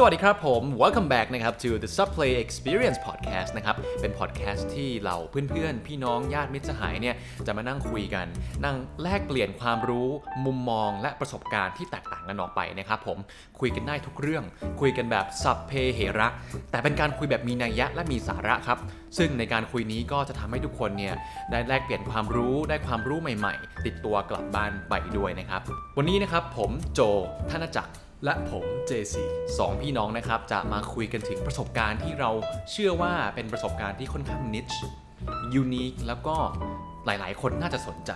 สวัสดีครับผม welcome back นะครับ to the Subplay Experience Podcast นะครับ เป็น podcast ที่เราเพื่อนๆ พี่น้องญาติมิตรสหายเนี่ย จะมานั่งคุยกัน นั่งแลกเปลี่ยนความรู้มุมมองและประสบการณ์ที่แตกต่างกันออกไปนะครับผม คุยกันได้ทุกเรื่อง คุยกันแบบสัพเพเหระ แต่เป็นการคุยแบบมีนัยยะและมีสาระครับ ซึ่งในการคุยนี้ก็จะทำให้ทุกคนเนี่ยได้แลกเปลี่ยนความรู้ได้ความรู้ใหม่ ๆ ติดตัวกลับบ้านไปด้วยนะครับ วันนี้นะครับผมโจธนจักร และผม JC สองพี่น้องนะครับ จะมาคุยกันถึงประสบการณ์ที่เราเชื่อว่าเป็นประสบการณ์ที่ค่อนข้างนิชยูนิคแล้วก็หลายๆ คนน่าจะสนใจ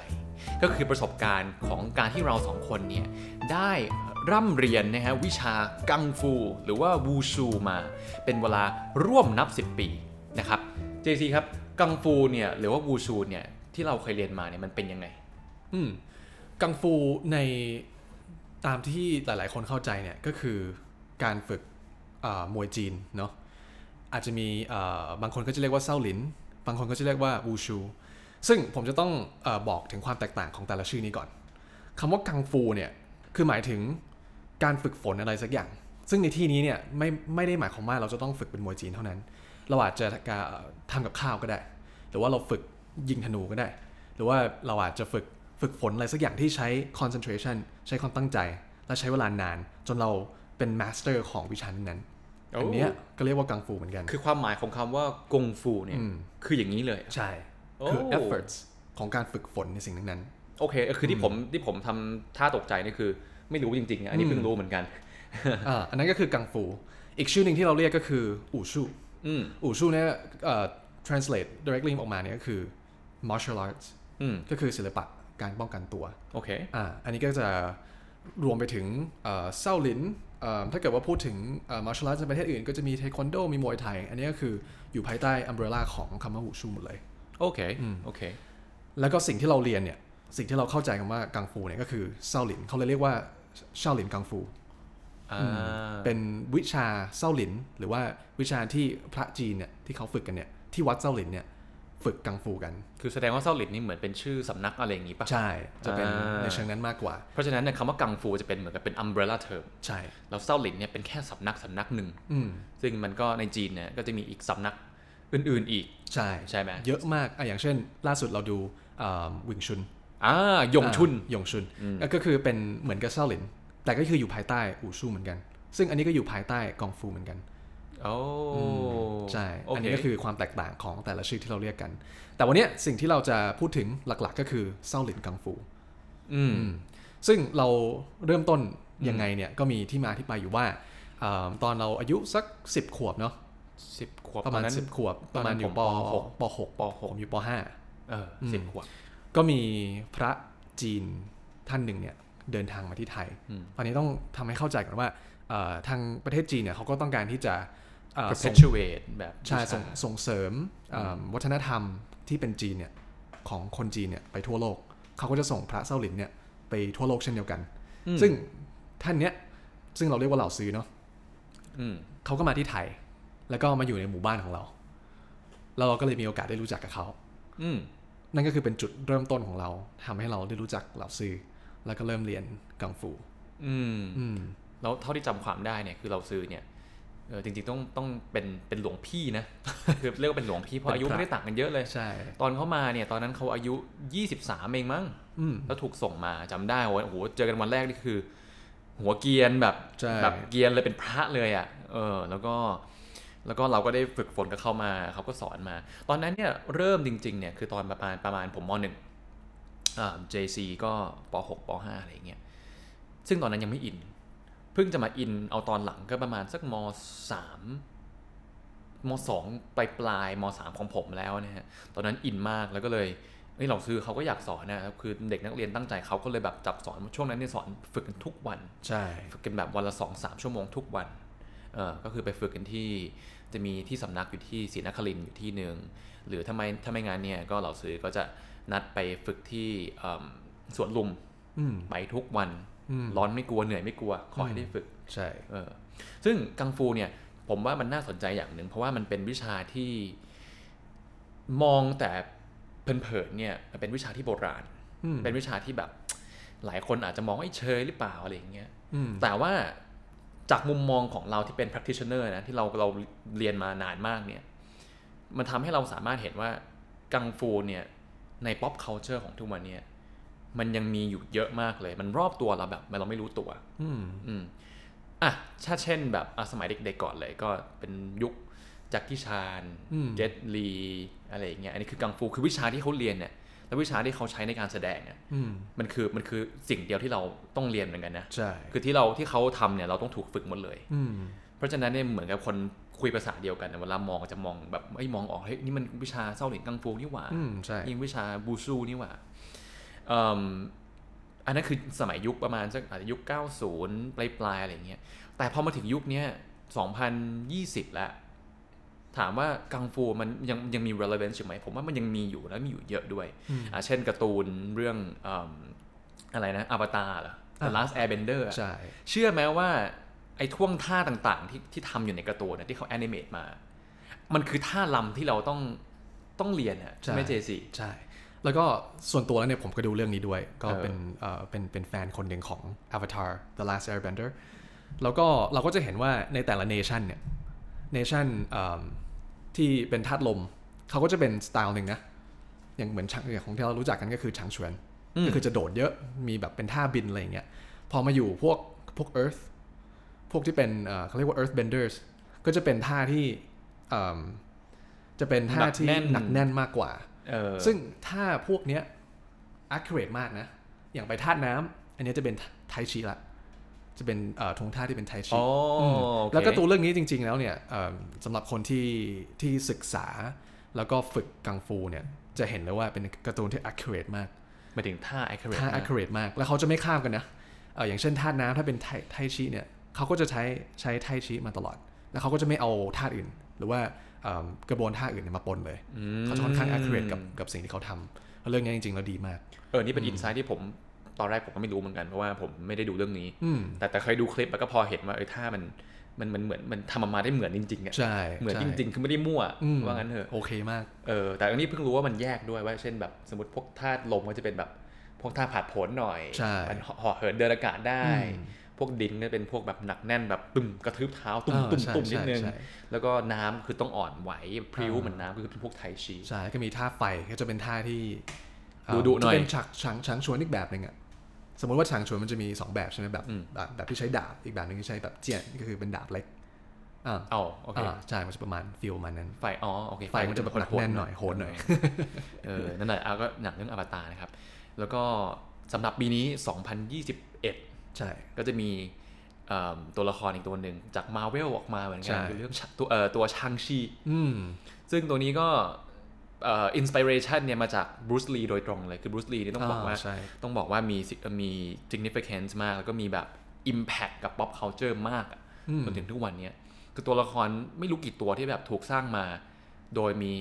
ก็คือประสบการณ์ของการที่เราสองคนเนี่ย ได้ร่ำเรียนนะฮะวิชากังฟู หรือว่าวูชูมา เป็นเวลาร่วมนับ 10 ปีนะครับ JC ครับ กังฟูเนี่ยหรือว่าวูชูเนี่ยที่เราเคยเรียนมาเนี่ยมันเป็นยังไง อืมกังฟูใน ตามที่หลายๆ คนเข้าใจเนี่ยก็คือการฝึกมวยจีนเนาะอาจจะมีบางคนก็จะเรียกว่าเซาหลิน บางคนก็จะเรียกว่าวูชู ซึ่งผมจะต้องอบอกถึงความแตกต่างของแต่ละชื่อนี้ก่อนคำว่ากังฟูเนี่ยคือหมายถึงการฝึกฝนอะไรสักอย่าง ซึ่งในที่นี้เนี่ยไม่ไม่ได้หมายความว่าเราจะต้องฝึกเป็นมวยจีนเท่านั้น เราอาจจะการทำกับข้าวก็ได้ หรือว่าเราฝึกยิงธนูก็ได้ หรือว่าเราอาจจะฝึก ฝึกฝนอะไรสักอย่างที่ใช้ concentration ใช้ความตั้งใจ และใช้เวลานาน จนเราเป็น master ของวิชานั้นๆโอ้อันเนี้ยก็เรียกว่ากังฟูเหมือนกัน คือความหมายของคำว่ากงฟูเนี่ยอืมคืออย่างนี้เลย ใช่ คือโอ้ efforts ของการฝึกฝนในสิ่งนั้น โอเคเออคือที่ผมที่ผมทำท่าตกใจนี่คือ ไม่รู้จริงๆ อันนี้อืมเพิ่งรู้เหมือนกันๆอ่าอันนั้นก็คือกังฟู อีกชื่อหนึ่งที่เราเรียกก็คืออู่ชูอืมอู่ชูเนี่ยเอ่อ translate directly ออกมาเนี่ยก็คือ martial arts อืมก็คือศิลปะ การป้องกันตัวโอเคอ่าอันนี้ก็จะรวมไปถึงเอ่อเซาหลินเอ่อถ้าเกิดว่าพูดถึงมาร์ช a l อาร์ตในประเทศอื่นก็จะมีเทควันโดมีมวยไทย อันนี้ก็คืออยู่ภายใต้อัมเบรล่าของคำว่าหูชูหมดเลยโอเคอืมโอเค แล้วก็สิ่งที่เราเรียนเนี่ยสิ่งที่เราเข้าใจกันว่ากังฟูเนี่ยก็คือเซาหลินเขาเลยเรียกว่าเซาหลินกังฟูอ่าเป็นวิชาเซาหลิน หรือว่าวิชาที่พระจีนเนี่ยที่เขาฝึกกันเนี่ยที่วัดเซาหลินเนี่ย ฝึกกังฟูกัน คือแสดงว่าเซาหลินนี่เหมือนเป็นชื่อสำนักอะไรอย่างงี้ป่ะใช่ จะเป็นอ่าในเชิงนั้นมากกว่า เพราะฉะนั้นเนี่ยคำว่ากังฟูจะเป็นเหมือนกับเป็น umbrella term ใช่ แล้วเซาหลินเนี่ยเป็นแค่สำนักสำนักหนึ่งอืมซึ่งมันก็ในจีนเนี่ยก็จะมีอีกสำนักอื่น ๆอีก ใช่ใช่ไหมเยอะมากอะอย่างเช่น ล่าสุดเราดูวิงชุนอ่ายงชุนหยงชุนอืมก็คือเป็นเหมือนกับเซาหลิน แต่ก็คืออยู่ภายใต้อู่ชูเหมือนกัน ซึ่งอันนี้ก็อยู่ภายใต้กองฟูเหมือนกัน โอ้ใช่โออันเคนี้ก็คือความแตกต่างของแต่ละชื่อที่เราเรียกกัน แต่วันเนี้ยสิ่งที่เราจะพูดถึงหลักๆ ก็คือเซาหลินกังฟูอืมซึ่งเราเริ่มต้นยังไงเนี่ยก็มีที่มาที่ไปอยู่ว่าอ่าตอนเราอายุสัก 10 ขวบเนาะสิบขวบประมาณตอนนั้น10ขวบตปอนระนั้มาณนอยู่ผมปปหกปหกปหกผมอยู่ปห้าเออสิบขวบ ก็มีพระจีนท่านหนึ่งเนี่ยเดินทางมาที่ไทยอืมตอนนี้ต้องทำให้เข้าใจก่อนว่าเอ่อทางประเทศจีนเนี่ยเขาก็ต้องการที่จะเอ่อส่ง perpetuate แบบใช่วิาส่งส่งเสริมเอ่อวัฒนธรรมที่เป็นจีนเนี่ยของคนจีนเนี่ยไปทั่วโลก เขาก็จะส่งพระเส้าหลินเนี่ยไปทั่วโลกเช่นเดียวกันอืมซึ่งท่านเนี้ยซึ่งเราเรียกว่าเหล่าซื้อเนาะอืมเขาก็มาที่ไทย แล้วก็มาอยู่ในหมู่บ้านของเราแล้วเราก็เลยมีโอกาสได้รู้จักกับเขาอืมนั่นก็คือเป็นจุดเริ่มต้นของเราทำให้เราได้รู้จักเหล่าซื้อแล้วก็เริ่มเรียนกังฟู อืมอืมแล้วเท่าที่จำความได้เนี่ยคือเราซื้อเนี่ยเออจริงๆต้องต้องเป็นเป็นหลวงพี่นะคือเรียกว่าเป็นหลวงพี่เพราะอายุเป็นพระไม่ได้ต่างกันเยอะเลยใช่ ตอนเขามาเนี่ยตอนนั้นเขาอายุ 23 เองมั้งอืมแล้วถูกส่งมาจำได้ว่าโอ้โหเจอกันวันแรกนี่คือ หัวเกรียนแบบใช่แบบเกรียนเลยเป็นพระเลยอะเออ แล้วก็แล้วก็เราก็ได้ฝึกฝนกับเขามาเขาก็สอนมา ตอนนั้นเนี่ยเริ่มจริงๆเนี่ยคือตอนประมาณประมาณผมมหนึ่งอ่า JC ก็ป .6 ป .5 อะไรอย่างเงี้ยซึ่งตอนนั้นยังไม่อิน เพิ่งจะมาอินเอาตอนหลังก็ประมาณสักมสามมสองปลายปลายมสามของผมแล้วนะฮะ ตอนนั้นอินมากแล้วก็เลยเฮ้ยเราซื้อเขาก็อยากสอนนะครับคือเด็กนักเรียนตั้งใจเขาก็เลยแบบจับสอนช่วงนั้นเนี่ยสอนฝึกกันทุกวันใช่ฝึกกันแบบวันละสองสามชั่วโมงทุกวันเออก็คือไปฝึกกันที่จะมีที่สำนักอยู่ที่ศรีนครินทร์อยู่ที่หนึ่งหรือถ้าไม่ถ้าไม่งานเนี่ยก็เหล่าซื้อก็จะนัดไปฝึกที่เอิ่มสวนลุมอืมไปทุกวันอืม ร้อนไม่กลัวเหนื่อยไม่กลัว ขอให้ได้ฝึกใช่เออซึ่งกังฟูเนี่ย ผมว่ามันน่าสนใจอย่างหนึ่ง เพราะว่ามันเป็นวิชาที่มองแต่เผินๆเนี่ยมันเป็นวิชาที่โบราณอืมเป็นวิชาที่แบบ หลายคนอาจจะมองว่าไอ้เชยหรือเปล่าอะไรอย่างเงี้ยอืมแต่ว่าจากมุมมองของเราที่เป็น practitioner นะที่เราเราเรียนมานานมากเนี่ย มันทำให้เราสามารถเห็นว่ากังฟูเนี่ยใน pop culture ของทุกวันเนี่ย มันยังมีอยู่เยอะมากเลย มันรอบตัวเราแบบเราไม่รู้ตัว อืมอืมอะถ้าเช่นแบบอะสมัยเด็กๆก่อนเลยก็เป็นยุคแจ็คกี้ชานอืมเจ็ตลีอะไรอย่างเงี้ยอันนี้คือกังฟูคือวิชาที่เขาเรียนเนี่ยแล้ววิชาที่เขาใช้ในการแสดงเนี่ยอืมมันคือมันคือสิ่งเดียวที่เราต้องเรียนเหมือนกันนะใช่คือที่เราที่เขาทำเนี่ยเราต้องถูกฝึกหมดเลยอืมเพราะฉะนั้นเนี่ยเหมือนกับคนคุยภาษาเดียวกันนะเวลามองจะมองแบบไอ้ยมองออกเฮ้ยนี่มันวิชาเศร้าหลินกังฟูนี่หว่าอืมใช่ยิงวิชาบูซูนี่หว่าเอิ่มอันนั้นคือสมัยยุคประมาณสักอาจจะยุค 90 ปลายปลายๆอะไรอย่างเงี้ย แต่พอมาถึงยุคเนี้ย2020 แล้ว ถามว่ากังฟูมันยังยังมี relevance อยู่ไหม ผมว่ามันยังมีอยู่แล้วมีอยู่เยอะด้วยอืมอะเช่นการ์ตูนเรื่องเอิ่มอะไรนะอวตารเหรอ The อะ Last Airbender อะใช่เชื่อไหมว่าไอ้ท่วงท่าต่างๆ ที่ที่ทำอยู่ในการ์ตูนนะที่เขาแอนิเมตมา มันคือท่าลำที่เราต้องต้องเรียนอะใช่ไหมใช่เจซีใช่ แล้วก็ส่วนตัวแล้วเนี่ยผมก็ดูเรื่องนี้ด้วย ก็เออเป็นเอ่อเป็นเป็นแฟนคนหนึ่งของ Avatar The Last Airbender แล้วก็เราก็จะเห็นว่าในแต่ละเนชันเนี่ยเนชันที่เป็นธาตุลม เขาก็จะเป็นสไตล์หนึ่งนะ อย่างเหมือนชังอย่างของที่เรารู้จักกันก็คือชังชวน ก็คือจะโดดเยอะมีแบบเป็นท่าบินอะไรอย่างเงี้ยพอมาอยู่พวกพวก Earth พวกที่เป็นเอ่อเขาเรียกว่า Earth Benders ก็จะเป็นท่าที่เอิ่มจะเป็นท่าที่หนักแน่นหนักแน่นมากกว่าเออ ซึ่งถ้าพวกเนี้ย accurate มากนะ อย่างไปธาตุน้ำอันเนี้ยจะเป็นไทชิละจะเป็นเอ่อธงท่าที่เป็นไทชิอ๋ออมโอเคแล้วก็ตัวเรื่องนี้จริง ๆ แล้วเนี่ยเอิ่มสำหรับคนที่ที่ศึกษา แล้วก็ฝึกกังฟูเนี่ยจะเห็นเลยว่าเป็นการ์ตูนที่ accurate มากหมายถึงท่า accurate ท่ามาก accurate มาก แล้วเขาจะไม่ข้ามกันนะเอออย่างเช่นธาตุน้ำถ้าเป็นไทไทชิเนี่ยเขาก็จะใช้ใช้ไทชิมาตลอด แล้วเขาก็จะไม่เอาธาตุอื่น หรือว่าเอิ่ม กระบวนท่าอื่นเนยมาปนเลยอืมเขาจะค่อนข้าง accurate กับกับสิ่งที่เขาทำเพราะเรื่องนี้จริงๆแล้วดีมากเออนี่เป็นอินไซต์ที่ผมตอนแรกผมก็ไม่รู้เหมือนกันเพราะว่าผมไม่ได้ดูเรื่องนี้อืมแต่แต่เคยดูคลิปแล้วก็พอเห็นว่าเออท่ามันมันมันเหมือนมันทำออกมาได้เหมือนจริงๆอะใช่เหมือนใช่จริงๆ คือไม่ได้มั่วอืมว่างั้นเถอะโอเคมากเออแต่อันนี้เพิ่งรู้ว่ามันแยกด้วยว่าเช่นแบบสมมติพวกท่าลมก็จะเป็นแบบพวกท่าผาดโผนหน่อยใช่มันเหาะเหินเดินอากาศได้อืมพ วกดินก็เป็นพวกแบบหนักแน่นแบบตุ่มกระทืบเท้าตุ่มเออตุ่มใช่ตุ่มนิดใช่นึงใช่แล้วก็น้ำคือต้องอ่อนไหวพริ้วอ่าเหมือนน้ำคือเป็นพวกไทชีใช่แล้วก็มีท่าไฟก็จะเป็นท่าที่เอ่อดุๆหน่อยจะเป็นฉากฉางฉางชวนอีกแบบหนึ่งอะสมมติว่าฉางชวนมันจะมีสองแบบใช่ไหมแบบอืมแบบแบบที่ใช้ดาบอีกแบบหนึงที่ใช้แบบเจียนก็คือเป็นดาบเล็กอ่าเอาโอเคอ่าใช่มันจะประมาณฟิลมันนั้นไฟอ๋อโอเคไฟมันจะแบบหนักแน่นหน่อยโหดหน่อยเออนั่นแหละเอาก็หนังเรื่องอวตารนะครับ แล้วก็สำหรับปีนี้ 2021 ใช่ ก็จะมีเอิ่มตัวละครอีกตัวหนึ่งจากมาเวลออกมาเหมือนกัใช่คือเรื่องชะตัวเอ่อตัวชางชีอืมซึ่งตัวนี้ก็ inspiration เนี่ยมาจากบรูซลีโดยตรงเลย คือบรูซลีนี่ต้องบอกว่าใช่ต้องบอกว่ามี sig- มี significance มาก แล้วก็มีแบบ impact กับ pop culture มากอะอืมจนถึงทุกวันเนี้ยคือตัวละครไม่รู้กี่ตัวที่แบบถูกสร้างมา โดยมี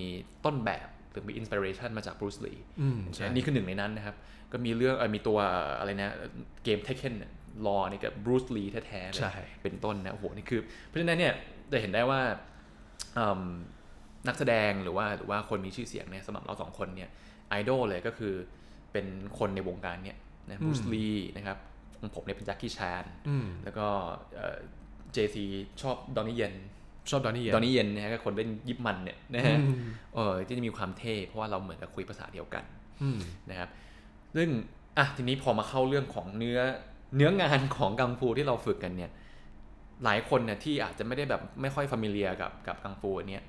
ต้นแบบหรือมี inspiration มาจากบรูซลีอืมใช่อันนี้คือหนึ่งในนั้นนะครับ ก็มีเรื่องเอ่อมีตัวอะไรนะเกมเทคเคน รอนี่กับบรูซลีแท้ๆเลยใช่เป็นต้นนะโอ้โหนี่คือเพราะฉะนั้นเนี่ยจะเห็นได้ว่าอืมนักแสดงหรือว่าหรือว่าคนมีชื่อเสียงเนี่ยสำหรับเราสองคนเนี่ยไอดอลเลยก็คือเป็นคนในวงการเนี่ยนะบรูซลีนะครับของผมเนี่ยเป็นแจ็คกี้ชานอืมแล้วก็เจซีชอบดอนนี่เยนชอบดอนนี่เยดอนนี่เยนนะฮะก็คนเล่นยิปมันเนี่ยนะฮะอืมเออที่จะมีความเท่เพราะว่าเราเหมือนกับคุยภาษาเดียวกันอืมนะครับ ซึ่งอะทีนี้พอมาเข้าเรื่องของเนื้อ เนื้องานของกังฟูที่เราฝึกกันเนี่ยหลายคนเนี่ยที่อาจจะไม่ได้แบบไม่ค่อยฟามิเลียกับกับกังฟูอันเนี้ย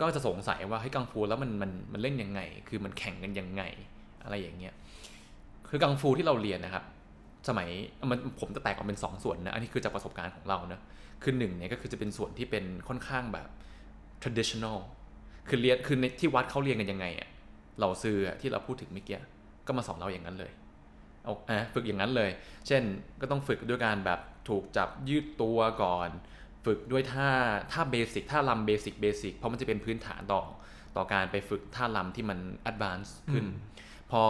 ก็จะสงสัยว่าเฮ้กังฟูแล้วมันมันมันเล่นยังไง คือมันแข่งกันยังไงอะไรอย่างเงี้ยคือกังฟูที่เราเรียนนะครับ สมัยมันผมจะแตกออกเป็นสองส่วนนะอันนี้คือจากประสบการณ์ของเรานะคือหนึ่งเนี่ยก็คือจะเป็นส่วนที่เป็นค่อนข้างแบบ traditional คือเรียนคือในที่วัดเขาเรียนกันยังไงอะเหล่าซือที่เราพูดถึงเมื่อกี้ก็มาสอนเราอย่างนั้นเลย เอาอะฝึกอย่างนั้นเลย เช่นก็ต้องฝึกด้วยการแบบถูกจับยืดตัวก่อน ฝึกด้วยท่าท่า basic ท่ารำ basic basic เพราะมันจะเป็นพื้นฐานต่อต่อการไปฝึกท่ารำที่มัน advance ขึ้น พอ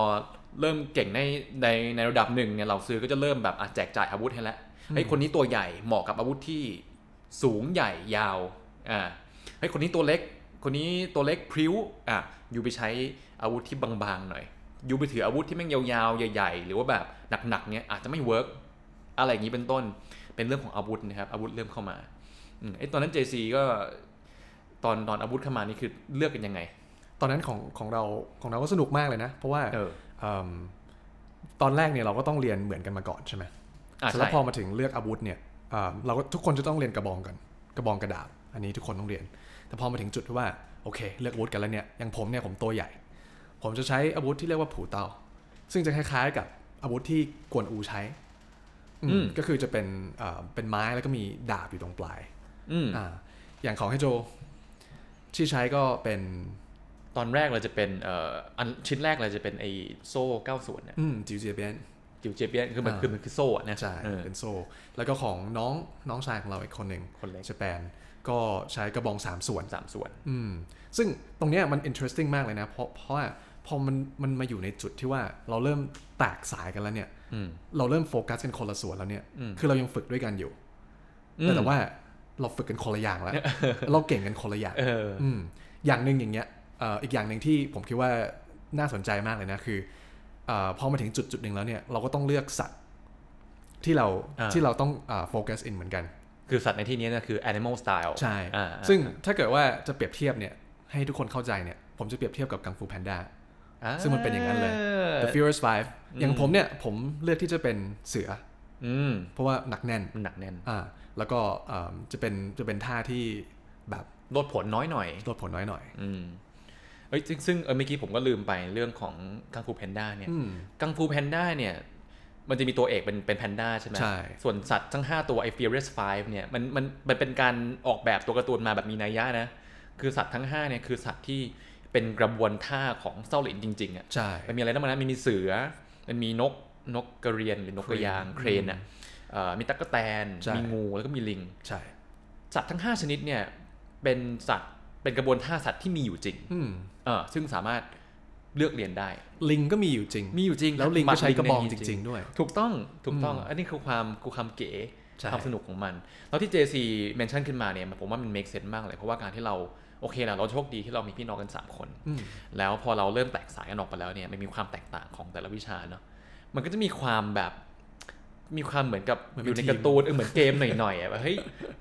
เริ่มเก่งในในในระดับหนึ่งเนี่ยเราซื้อก็จะเริ่มแบบอะแจกจ่ายอาวุธให้แล้วไอ้ยคนนี้ตัวใหญ่เหมาะกับอาวุธที่สูงใหญ่ยาวอ่าไอ้ยคนนี้ตัวเล็ก คนนี้ตัวเล็กพริ้วอะอยู่ไปใช้อาวุธที่บางๆหน่อยอ ยู่ไปถืออาวุธที่แม่งยาวๆ ใหญ่ ๆ หรือว่าแบบหนักๆเนี้ยอาจจะไม่เวิร์กอะไรอย่างนี้เป็นต้นเป็นเรื่องของอาวุธนะครับอาวุธเริ่มเข้ามาอืมไอ้ตอนนั้น JC ก็ตอนตอนอาวุธเข้ามานี่คือเลือกกันยังไง ตอนนั้นของของเราของเราก็สนุกมากเลยนะ เพราะว่าเออเอิ่มตอนแรกเนี่ยเราก็ต้องเรียนเหมือนกันมาก่อนใช่ไหมอะเสร็จแล้ใช่วพอมาถึงเลือกอาวุธเนี่ยเอ่อเราก็ทุกคนจะต้องเรียนกระบองกันกระบองกระดาบอันนี้ทุกคนต้องเรียน แต่พอมาถึงจุดที่ว่าโอเค เลือกอาวุธกันแล้วเนี่ยอย่างผมเนี่ยผมตัวใหญ่ ผมจะใช้อาวุธที่เรียกว่าผูเตาซึ่งจะคล้ายๆกับอาวุธที่กวนอูใช้อืมอืมก็คือจะเป็นเอ่อเป็นไม้แล้วก็มีดาบอยู่ตรงปลายอืมอ่าอย่างของให้โจ ที่ใช้ก็เป็นตอนแรกเราจะเป็นเอ่ออันชิ้นแรกเราจะเป็นไอ้โซ่เก้าส่วนเนี่ยอืมจิวเจียเบียนจิวเจเปียนคือมันอ่าคือมันคือโซ่อะนะใช่เออเป็นโซ่ แล้วก็ของน้องน้องชายของเราอีกคนหนึ่งคนเล็กสแปนก็ใช้กระบองสามส่วนสามส่วน อืมซึ่งตรงเนี้ยมัน interesting มากเลยนะ เพราะเพราะว่า พอมันมันมาอยู่ในจุดที่ว่าเราเริ่มแตกสายกันแล้วเนี่ยอืมเราเริ่มโฟกัสกันคนละส่วนแล้วเนี่ยอืมคือเรายังฝึกด้วยกันอยู่อืมแต่แต่ว่าเราฝึกกันคนละอย่างแล้วเราเก่งกันคนละอย่างเอออืมอย่างหนึ่งอย่างเงี้ยเอ่ออีกอย่างหนึ่งที่ผมคิดว่าน่าสนใจมากเลยนะคือเออพอมาถึงจุดจุดหนึ่งแล้วเนี่ยเราก็ต้องเลือกสัตว์ที่เราอ่าที่เราต้องโฟกัสอินเหมือนกัน คือสัตว์ในที่นี้นะคือ animal style ใช่อ่าซึ่งถ้าเกิดว่าจะเปรียบเทียบเนี่ยให้ทุกคนเข้าใจเนี่ยผมจะเปรียบเทียบกับกังฟูแพนด้าอ่า ซึ่งมันเป็นอย่างนั้นเลย The Furious Five อย่างผมเนี่ยผมเลือกที่จะเป็นเสืออืมเพราะว่าหนักแน่นมันหนักแน่นอ่าแล้วก็เอิ่มจะเป็นจะเป็นท่าที่แบบโลดโผนน้อยหน่อยโลดโผนน้อยหน่อยอืมเอ้ยซึ่งซึ่งเออเมื่อกี้ผมก็ลืมไปเรื่องของกังฟูแพนด้าเนี่ยอืมกังฟูแพนด้าเนี่ยมันจะมีตัวเอกเป็นเป็นแพนด้าใช่ไหมใช่ส่วนสัตว์ทั้ง 5 ตัวไอ้ Furious Five เนี่ยมันมันมันเป็นการออกแบบตัวการ์ตูนมาแบบมีนัยยะนะ คือสัตว์ทั้ง 5เนี่ยคือสัตว์ที่ เป็นกระบวนท่าของเซาหลินจริงๆอะใช่มันมีอะไรนะมันนะมันมีเสือ มันมีนกนกกระเรียนหรือนกกระยางเคเครรนนอะเอ่อมีตั๊กแตนใช่มีงูแล้วก็มีลิงใช่สัตว์ทั้ง 5 ชนิดเนี่ยเป็นสัตว์เป็นกระบวนท่าสัตว์ที่มีอยู่จริงอืมเออซึ่งสามารถเลือกเรียนได้ ลิงก็มีอยู่จริง มีอยู่จริง แล้วครับลิงก็ใช้กระบองหมัดจริง ๆ ด้วย ถูกต้องถูกต้องอืมอันนี้คือความคือความเก๋ใช่ความสนุกของมัน แล้วที่ JC mention ขึ้นมาเนี่ยผมว่ามัน make sense มากเลย เพราะว่าการที่เรา โอเคแหละเราโชคดีที่เรามีพี่น้องกัน 3 คนอืมแล้วพอเราเริ่มแตกสายกันออกไปแล้วเนี่ยมันมีความแตกต่างของแต่ละวิชาเนาะมันก็จะมีความแบบมีความเหมือนกับเหมือนอเป็นยู่ในทีมการ์ตูนเออเหมือนเกมหน่อยๆอะแบบเฮ้ย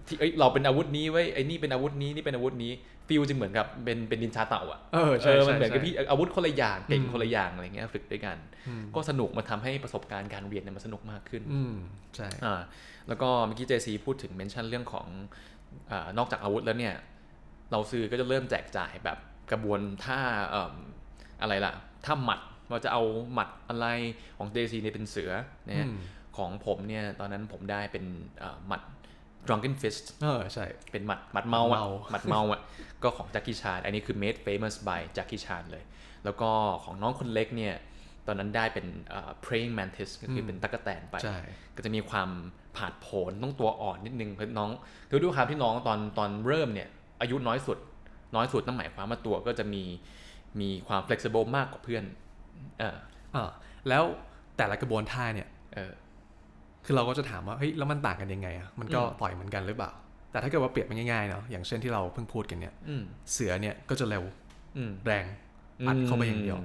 ที่เอ้ยเราเป็นอาวุธนี้ไว้ยไอ้นี่เป็นอาวุธนี้นี่เป็นอาวุธนี้ฟิลจะเหมือนกับเป็นเป็นดินชาเต่าอะเออเอใช่อใช่มันเหมือนกับใช่พี่อาวุธคนละอย่างเก่งอืมคนละอย่างอะไรเงี้ยฝึกด้วยกันอืมก็สนุกมันทำให้ประสบการณ์การเรียนเนี่ยมันสนุกมากขึ้นอืมใช่อ่าแล้วก็เมื่อกี้เจซีพูดถึงเมนชั่นเรื่องของอานอกจากอาวุธแล้วเนี่ย เราซื้อก็จะเริ่มแจกจ่ายแบบกระบวนท่าเอิ่มอะไรล่ะท่าหมัดเราจะเอาหมัดอะไรของเจซีเนี่ยเป็นเสือนะฮะอืมของผมเนี่ยตอนนั้นผมได้เป็นเอ่อหมัด drunken fist เออใช่ เป็นหมัดหมัดเมาอะเมาหมัดเมาอะก็ของแจ็คกี้ชานอันนี้คือ made famous by แจ็คกี้ชานเลย แล้วก็ของน้องคนเล็กเนี่ยตอนนั้นได้เป็นเอ่อ praying mantis ก็คือเป็นตั๊กแตนไปใช่ก็จะมีความผาดโผนต้องตัวอ่อนนิดนึงเพราะน้องคือด้วยความที่น้องตอนตอนเริ่มเนี่ย อายุน้อยสุด น้อยสุดนั่นหมายความว่าตัวก็จะมีมีความ flexible มากกว่าเพื่อนเอออ่าแล้วแต่ละกระบวนท่าเนี่ยเออคือเราก็จะถามว่าเฮ้ยแล้วมันต่างกันยังไงอะมันก็อืมต่อยเหมือนกันหรือเปล่า แต่ถ้าเกิดว่าเปรียบมันง่ายๆเนาะอย่างเช่นที่เราเพิ่งพูดกันเนี่ยอืมเสือเนี่ยก็จะเร็วอืมแรงอัดเข้าไปอย่างเดียว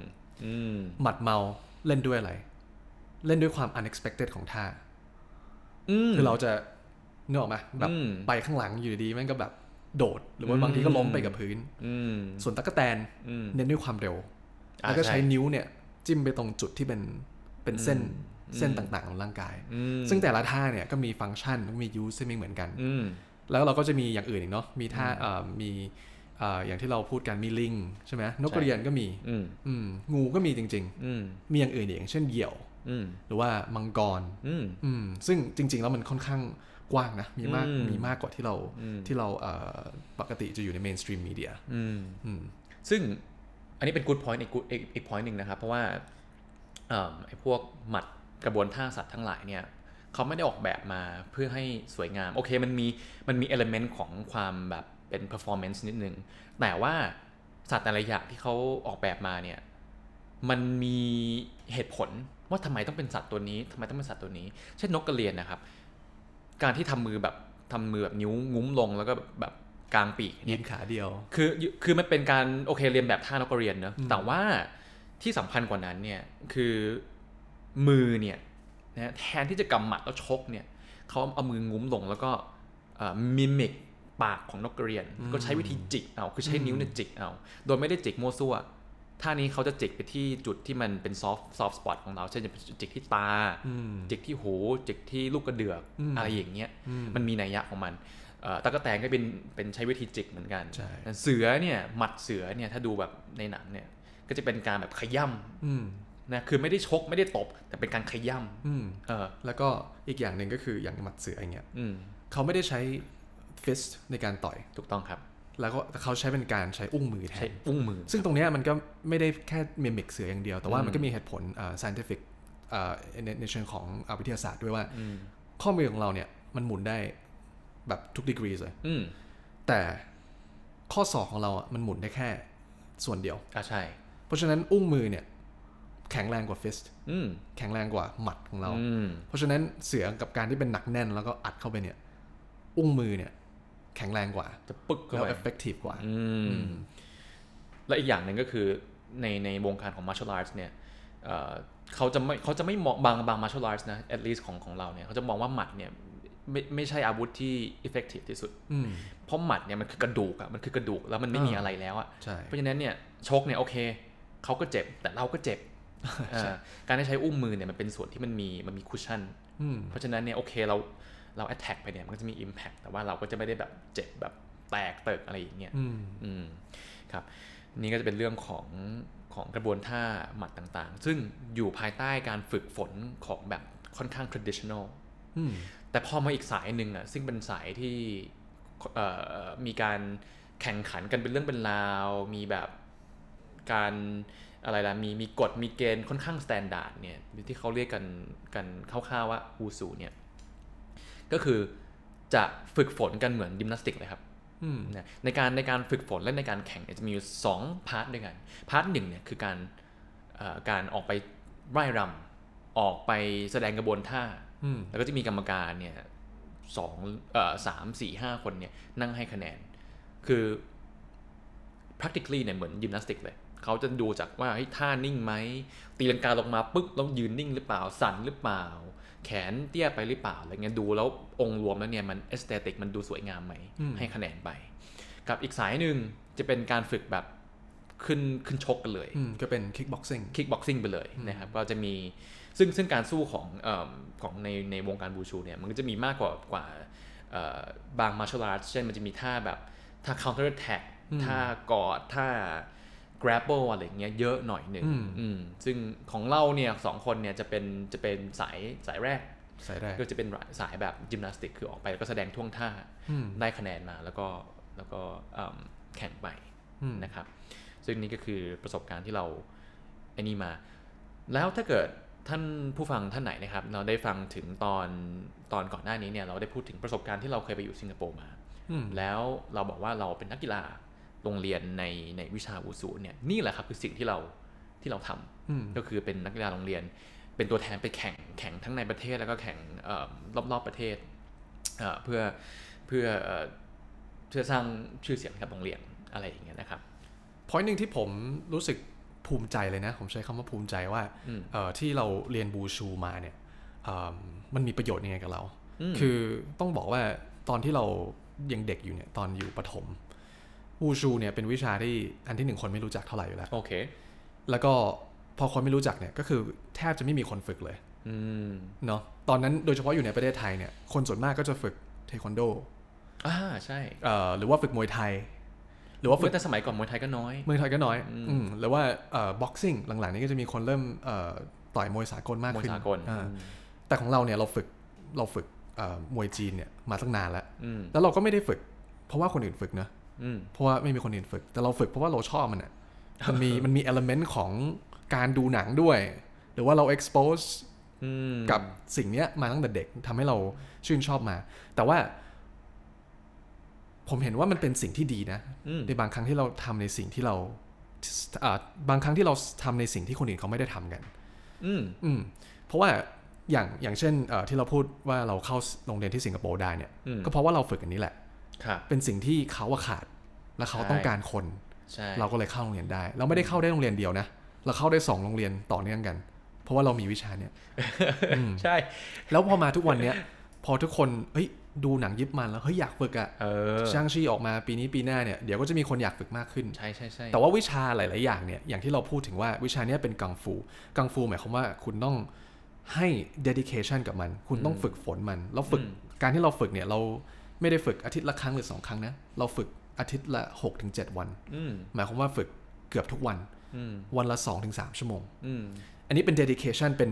อืมหมัดเมาเล่นด้วยอะไร เล่นด้วยความ unexpected ของท่าอืมคือเราจะเนื้อออกไหมแบบอืมไปข้างหลังอยู่ดีๆแม่งก็แบบ โดด หรือว่าอืมบางทีก็ล้มไปกับพื้นอืมส่วนตั๊กแตนอืมเน้นด้วยความเร็วอ่าแล้วก็ใช้ใช่นิ้วเนี่ยจิ้มไปตรงจุดที่เป็นเป็นเส้นอืมเส้นต่างๆของร่างกายอืมซึ่งแต่ละท่าเนี่ยก็มีฟังก์ชันมียูสที่ไม่เหมือนกันอืมแล้วเราก็จะมีอย่างอื่นอีกเนาะมีท่าเอ่อมีเอ่ออย่างที่เราพูดกันมีลิงใช่ไหมนกกระเรียนก็มีอืมอืมงูก็มีจริงอืมๆมีอย่างอื่นอีกอย่างเช่นเหยี่ยวอืม หรือว่ามังกรอืมอืมซึ่งจริง ๆ แล้วมันค่อนข้างกว้างนะ มีมากอืมมีมากกว่าที่เราอืมที่เราเอ่อปกติจะอยู่ใน mainstream media อืมอืมซึ่งอันนี้เป็น good point อีก good อีกอีก point หนึ่งนะครับ เพราะว่าเอิ่มไอ้พวกหมัดกระบวนท่าสัตว์ทั้งหลายเนี่ยเขาไม่ได้ออกแบบมาเพื่อให้สวยงาม โอเคมันมีมันมี element ของความแบบเป็น performance นิดนึง แต่ว่าสัตว์แต่ละอย่างที่เขาออกแบบมาเนี่ยมันมีเหตุผล ว่าทำไมต้องเป็นสัตว์ตัวนี้ทำไมต้องเป็นสัตว์ตัวนี้ เช่นนกกระเรียนนะครับ การที่ทำมือแบบทำมือแบบนิ้วงุ้มลงแล้วก็แบบกลางปีกยืเนี่ยนขาเดียว คือคือมันเป็นการโอเคเรียนแบบท่านกกระเรียนเนอะอืมแต่ว่าที่สำคัญกว่านั้นเนี่ยคือมือเนี่ยนะแทนที่จะกำหมัดแล้วชกเนี่ยเขาเอามืองุ้มลงแล้วก็ mimic ปากของนกกระเรียน ก็ใช้วิธีจิกเอาคือใช้นิ้วเนี่ยจิกเอา โดยไม่ได้จิกมั่วซั่ว ท่านี้เขาจะจิกไปที่จุดที่มันเป็น soft soft spot ของเรา เช่นจะเป็นจิกที่ตาอืมจิกที่หู จิกที่ลูกกระเดือกอืมอะไรอย่างเงี้ยอืมมันมีนัยยะของมันเอ่อตะกแตนก็เป็นเป็นใช้วิธีจิกเหมือนกันใช่เสือเนี่ยหมัดเสือเนี่ยถ้าดูแบบในหนังเนี่ยก็จะเป็นการแบบขย่อืมำนะคือไม่ได้ชกไม่ได้ตบ แต่เป็นการขย่อืมำเออแล้วก็อีกอย่างหนึ่งก็คืออย่างหมัดเสืออย่างเงี้ยอืมเขาไม่ได้ใช้ fist ในการต่อยถูกต้องครับ แล้วก็เขาใช้เป็นการใช้อุ้งมือแทใช้นอุ้งมือ ซึ่งตรงเนี้ยมันก็ไม่ได้แค่มิมิกเสืออย่างเดียว แต่ว่าอืมมันก็มีเหตุผลอ่า scientific อ่าในในเชิงของอ่าวิทยาศาสตร์ด้วยว่าอืมข้อมือของเราเนี่ยมันหมุนได้แบบทุกดีกรีเลยอืมแต่ข้อศอกของเราอะมันหมุนได้แค่ส่วนเดียวอะใช่ เพราะฉะนั้นอุ้งมือเนี่ยแข็งแรงกว่าฟิสอืมแข็งแรงกว่าหมัดของเราอืมเพราะฉะนั้นเสือกับการที่เป็นหนักแน่นแล้วก็อัดเข้าไปเนี่ย อุ้งมือเนี่ย แข็งแรงกว่า จะปึกเข้าแล้วไป effective กว่าอืมและอีกอย่างหนึ่งก็คือในในวงการของ martial arts เนี่ยเอ่อเขาจะไม่เขาจะไม่มองบางบาง martial arts นะ at least ของของเราเนี่ยเขาจะมองว่าหมัดเนี่ยไม่ไม่ใช่อาวุธที่ effective ที่สุดอืมเพราะหมัดเนี่ยมันคือกระดูกอะมันคือกระดูกแล้วมันไม่มีอ่าอะไรแล้วอะใช่เพราะฉะนั้นเนี่ยชกเนี่ยโอเคเขาก็เจ็บแต่เราก็เจ็บใช่อ่าการได้ใช้อุ้งมือเนี่ยมันเป็นส่วนที่มันมีมันมี cushion อืมเพราะฉะนั้นเนี่ยโอเคเรา เรา attack ไปเนี่ยมันก็จะมี impact แต่ว่าเราก็จะไม่ได้แบบเจ็บแบบแตกเติกอะไรอย่างเงี้ยอืมอืมครับนี่ก็จะเป็นเรื่องของของกระบวนท่าหมัดต่างๆ ซึ่งอยู่ภายใต้การฝึกฝนของแบบค่อนข้าง traditional อืมแต่พอมาอีกสายหนึ่งอะซึ่งเป็นสายที่เอ่อมีการแข่งขันกันเป็นเรื่องเป็นราว มีแบบการอะไรล่ะมีมีกฎมีเกณฑ์ค่อนข้าง standard เนี่ยที่เขาเรียกกันกันคร่าวๆว่าวูซูเนี่ย ก็คือจะฝึกฝนกันเหมือนยิมนาสติกเลยครับอืมนะในการในการฝึกฝนและในการแข่งเนี่ยจะมีอยู่สอง part ด้วยกัน part หนึ่งเนี่ยคือการเอ่อการออกไปร่ายรำออกไปแสดงกระบวนท่าอืมแล้วก็จะมีกรรมการเนี่ยสองเอ่อสามสี่ห้าคนเนี่ยนั่งให้คะแนน คือ practically เนี่ยเหมือนยิมนาสติกเลยเขาจะดูจากว่าเฮ้ยท่านิ่งไหมตีลังกาลงมาปึ๊บแล้วยืนนิ่งหรือเปล่าสั่นหรือเปล่า แขนเตี้ยไปหรือเปล่าอะไรเงี้ยดูแล้วองค์รวมแล้วเนี่ยมัน aesthetic มันดูสวยงามไหมอืมให้คะแนนไป กับอีกสายหนึ่งจะเป็นการฝึกแบบขึ้นขึ้นชกกันเลยอืมก็เป็น kickboxing kickboxing ไปเลยนะครับก็จะมีซึ่งซึ่งการสู้ของเอมของในในวงการวูซูเนี่ยมันก็จะมีมากกว่ากว่าเอ่อบาง martial arts เช่นมันจะมีท่าแบบท่า counter attack อืมท่ากอดท่า grapple อะไรอย่างเงี้ยเยอะหน่อยหนึ่งอืมอืมซึ่งของเราเนี่ยสองคนเนี่ยจะเป็นจะเป็นสายสายแรกสายแรกก็จะเป็นสายแบบยิมนาสติกคือออกไปแล้วก็แสดงท่วงท่าอืมได้คะแนนมาแล้วก็แล้วก็เอิ่มแข่งไปอืมนะครับ ซึ่งนี่ก็คือประสบการณ์ที่เราไอ้นี่มา แล้วถ้าเกิดท่านผู้ฟังท่านไหนนะครับ เราได้ฟังถึงตอนตอนก่อนหน้านี้เนี่ยเราได้พูดถึงประสบการณ์ที่เราเคยไปอยู่สิงคโปร์มาอืมแล้วเราบอกว่าเราเป็นนักกีฬา โรงเรียนในในวิชาวูซูเนี่ยนี่แหละครับคือสิ่งที่เราที่เราทำอืมก็คือเป็นนักกีฬาโรงเรียน เป็นตัวแทนไปแข่งแข่งทั้งในประเทศแล้วก็แข่งเอ่อรอบๆประเทศเอ่อเพื่อเพื่อเอ่อเพื่อสร้างชื่อเสียงให้กับโรงเรียนอะไรอย่างเงี้ยนะครับพอยต์หนึ่งที่ผมรู้สึกภูมิใจเลยนะ ผมใช้คำว่าภูมิใจว่าอืมเอ่อที่เราเรียนบูชูมาเนี่ยเอิ่มมันมีประโยชน์ยังไงกับเราอืมคือต้องบอกว่าตอนที่เรายังเด็กอยู่เนี่ยตอนอยู่ประถม บูชูเนี่ยเป็นวิชาที่อันที่หนึ่งคนไม่รู้จักเท่าไหร่อยู่แล้วโอเค แล้วก็พอคนไม่รู้จักเนี่ยก็คือแทบจะไม่มีคนฝึกเลยอืมเนาะตอนนั้นโดยเฉพาะอยู่ในประเทศไทยเนี่ยคนส่วนมากก็จะฝึกเทควันโดอ่าใช่เอ่อหรือว่าฝึกมวยไทย หรือว่าฝึเมื่กอแต่สมัยก่อนมวยไทยก็น้อยมวยไทยก็น้อยอืมอืมหรือว่าเอ่อบ็อกซิ่งหลังๆนี้ก็จะมีคนเริ่มเอ่อต่อยมวยสากลมากมวยขึ้นสากลอ่าแต่ของเราเนี่ยเราฝึกเราฝึกเอ่อมวยจีนเนี่ยมาตั้งนานแล้วอืมแล้วเราก็ไม่ได้ฝึก เพราะว่าคนอื่นฝึกนะอืม เพราะว่าไม่มีคนอื่นฝึก แต่เราฝึกเพราะว่าเราชอบมันอะมันมีมันมีเอลเมนต์ของการดูหนังด้วย หรือว่าเรา expose อืมกับสิ่งเนี้ยมาตั้งแต่เด็กทำให้เราชื่นชอบมา แต่ว่า ผมเห็นว่ามันเป็นสิ่งที่ดีนะอืมในบางครั้งที่เราทำในสิ่งที่เราอ่าบางครั้งที่เราทำในสิ่งที่คนอื่นเขาไม่ได้ทำกันอืมอืมเพราะว่าอย่างอย่างเช่นเอ่อที่เราพูดว่าเราเข้าโรงเรียนที่สิงคโปร์ได้เนี่ยอืมก็เพราะว่าเราฝึกอันนี้แหละครับ เป็นสิ่งที่เขาอะขาด และเขาใช่ต้องการคนใช่เราก็เลยเข้าโรงเรียนได้ เราไม่ได้เข้าได้โรงเรียนเดียวนะ เราเข้าได้สองโรงเรียนต่อเนื่องกัน เพราะว่าเรามีวิชาเนี่ยอืมใช่ แล้วพอมาทุกวันเนี้ยพอทุกคนเฮ้ยดูหนังยิปมันแล้วเฮ้ยอยากฝึกอะเออช่างชีออกมาปีนี้ปีหน้าเนี่ยเดี๋ยวก็จะมีคนอยากฝึกมากขึ้นใช่ใช่ใช่แต่ว่าวิชาหลาย ๆ อย่างเนี่ยอย่างที่เราพูดถึงว่าวิชาเนี้ยเป็นกังฟูกังฟูหมายความว่าคุณต้องให้ dedication กับมัน คุณต้องฝึกฝนมัน แล้วฝึกการที่เราฝึกเนี่ยเรา ไม่ได้ฝึกอาทิตย์ละครั้งหรือสองครั้งนะ เราฝึกอาทิตย์ละ6-7ถึงวันอืมหมายความว่าฝึกเกือบทุกวันอืมวันละ2-3ชั่วโมงอืมอันนี้เป็น dedication เป็น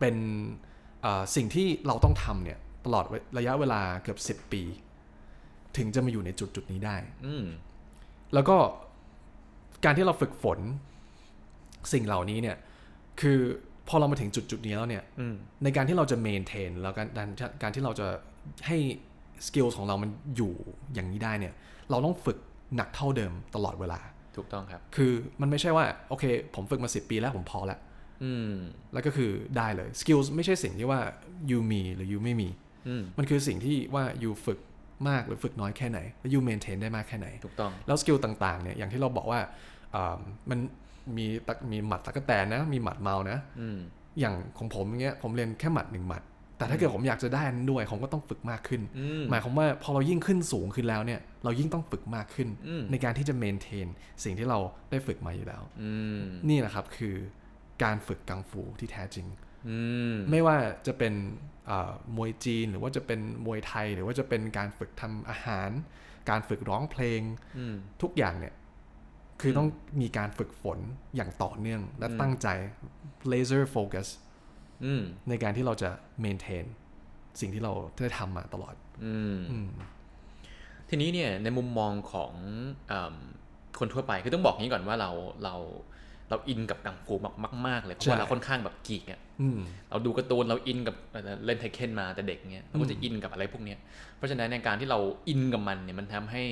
เป็นเอ่อสิ่งที่เราต้องทำเนี่ยตลอดระยะเวลาเกือบ10ปี ถึงจะมาอยู่ในจุดจุดๆนี้ได้อืมแล้วก็การที่เราฝึกฝนสิ่งเหล่านี้เนี่ย คือพอเรามาถึงจุดจุดๆนี้แล้วเนี่ยอืมในการที่เราจะ maintain แล้วการการการที่เราจะให้ skill ของเรามันอยู่อย่างนี้ได้เนี่ยเราต้องฝึกหนักเท่าเดิมตลอดเวลา ถูกต้องครับ คือมันไม่ใช่ว่าโอเค ผมฝึกมา 10 ปีแล้วผมพอแล้วอืมแล้วก็คือได้เลย skill ไม่ใช่สิ่งที่ว่า you มีหรือ you ไม่มีอืมมันคือสิ่งที่ว่า you ฝึกมากหรือฝึกน้อยแค่ไหน แล้ว you maintain ได้มากแค่ไหน ถูกต้อง แล้ว skill ต่างๆเนี่ยอย่างที่เราบอกว่าอ่ามันมีตะมีหมัดตะกแตนนะ มีหมัดเมานะอืมอย่างของผมเงี้ยผมเรียนแค่หมัดหนึ่งหมัด แต่ถ้าเกิดผมอยากจะได้อันนั้นด้วยผมก็ต้องฝึกมากขึ้นอืมหมายความว่าพอเรายิ่งขึ้นสูงขึ้นแล้วเนี่ย เรายิ่งต้องฝึกมากขึ้นอืมในการที่จะ maintainสิ่งที่เราได้ฝึกมาอยู่แล้วอืมนี่แหละครับคือการฝึกกังฟูที่แท้จริงอืมไม่ว่าจะเป็นอ่ามวยจีนหรือว่าจะเป็นมวยไทย หรือว่าจะเป็นการฝึกทำอาหาร การฝึกร้องเพลงอืมทุกอย่างเนี่ยคือต้องมีการฝึกฝนอย่างต่อเนื่องและตั้งใจ laser focus อืม ในการที่เราจะ maintain สิ่งที่เราได้ทำมาตลอดอืมอืมทีนี้เนี่ยในมุมมองของเอมคนทั่วไปคือต้องบอกงี้ก่อนว่าเราเราเราอินกับกังฟูมากมากๆเลยเพราะว่าใช่เราค่อนข้างแบบกีกอะอืมเราดูการ์ตูนเราอินกับเอ่อเล่นไทเคนมาแต่เด็กเนี้ยเราก็จะอินกับอะไรพวกเนี้ยเพราะฉะนั้นในการที่เราอินกับมันเนี่ยมันทำให้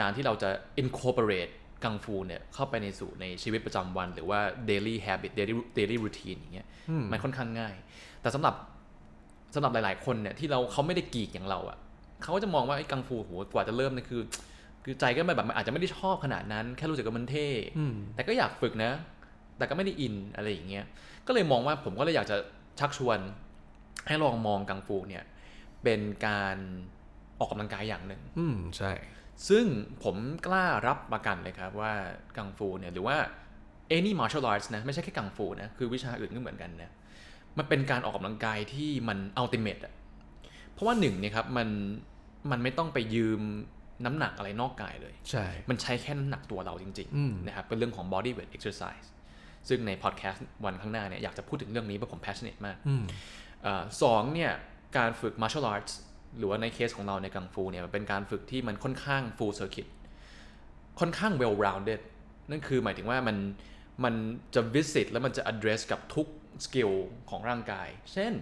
การที่เราจะ incorporate กังฟูเนี่ยเข้าไปในสู่ในชีวิตประจำวัน หรือว่า daily habit daily daily routine อย่างเงี้ยอืมมันค่อนข้างง่าย แต่สำหรับสำหรับหลาย ๆ คนเนี่ยที่เราเขาไม่ได้กีกอย่างเราอะ่ะเขาก็จะมองว่าไอ้กังฟูโหกว่าจะเริ่มเนี่ยคือ คือใจก็แบบมันอาจจะไม่ได้ชอบขนาดนั้น แค่รู้สึกว่ามันเท่อืมแต่ก็อยากฝึกนะ แต่ก็ไม่ได้อินอะไรอย่างเงี้ยก็เลยมองว่าผมก็เลยอยากจะชักชวน ให้ลองมองกังฟูเนี่ยเป็นการออกกำลังกายอย่างหนึ่งอืมใช่ ซึ่งผมกล้ารับประกันเลยครับว่ากังฟูเนี่ยหรือว่า any martial arts นะไม่ใช่แค่กังฟูนะคือวิชาอื่นก็เหมือนกันนะมันเป็นการออกกำลังกายที่มัน ultimate อะเพราะว่าหนึ่งเนี่ยครับมันมันไม่ต้องไปยืมน้ำหนักอะไรนอกกายเลย ใช่ มันใช้แค่น้ำหนักตัวเราจริงอืมๆนะครับเป็นเรื่องของ body weight exercise ซึ่งในพอดแคสต์วันข้างหน้าเนี่ยอยากจะพูดถึงเรื่องนี้เพราะผม passionate มากอืมเอ่อสองเนี่ยการฝึก martial arts หรือว่าในเคสของเราในกังฟูเนี่ยมันเป็นการฝึกที่มันค่อนข้าง full circuit ค่อนข้าง well rounded นั่นคือหมายถึงว่ามันมันจะ visit แล้วมันจะ address กับทุกสกิลของร่างกาย เช่น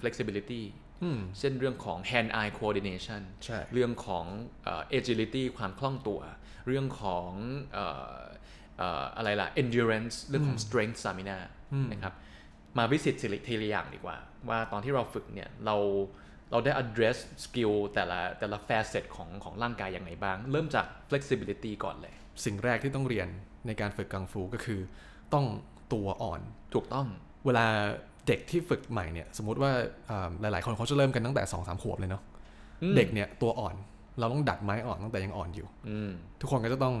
flexibility อืมเช่นเรื่องของ hand eye coordination ใช่เรื่องของเอ่อ agility ความคล่องตัว เรื่องของเอ่อเอ่ออะไรล่ะ endurance เรื่องของ strength stamina นะครับ มาวิสิตสิริทีละอย่างดีกว่า ว่าตอนที่เราฝึกเนี่ย เรา เราได้ address skill แต่ละแต่ละ facet ของของร่างกายอย่างไรบ้าง เริ่มจาก flexibility ก่อนเลย สิ่งแรกที่ต้องเรียนในการฝึกกังฟูก็คือ ต้องตัวอ่อน ถูกต้อง เวลาเด็กที่ฝึกใหม่เนี่ย สมมติว่าอ่าหลาย ๆ คนเขาจะเริ่มกันตั้งแต่2อสามขวบเลยเนาะอืมเด็กเนี่ยตัวอ่อน เราต้องดัดไม้อ่อนตั้งแต่ยังอ่อนอยู่อืมทุกคนก็จะต้อง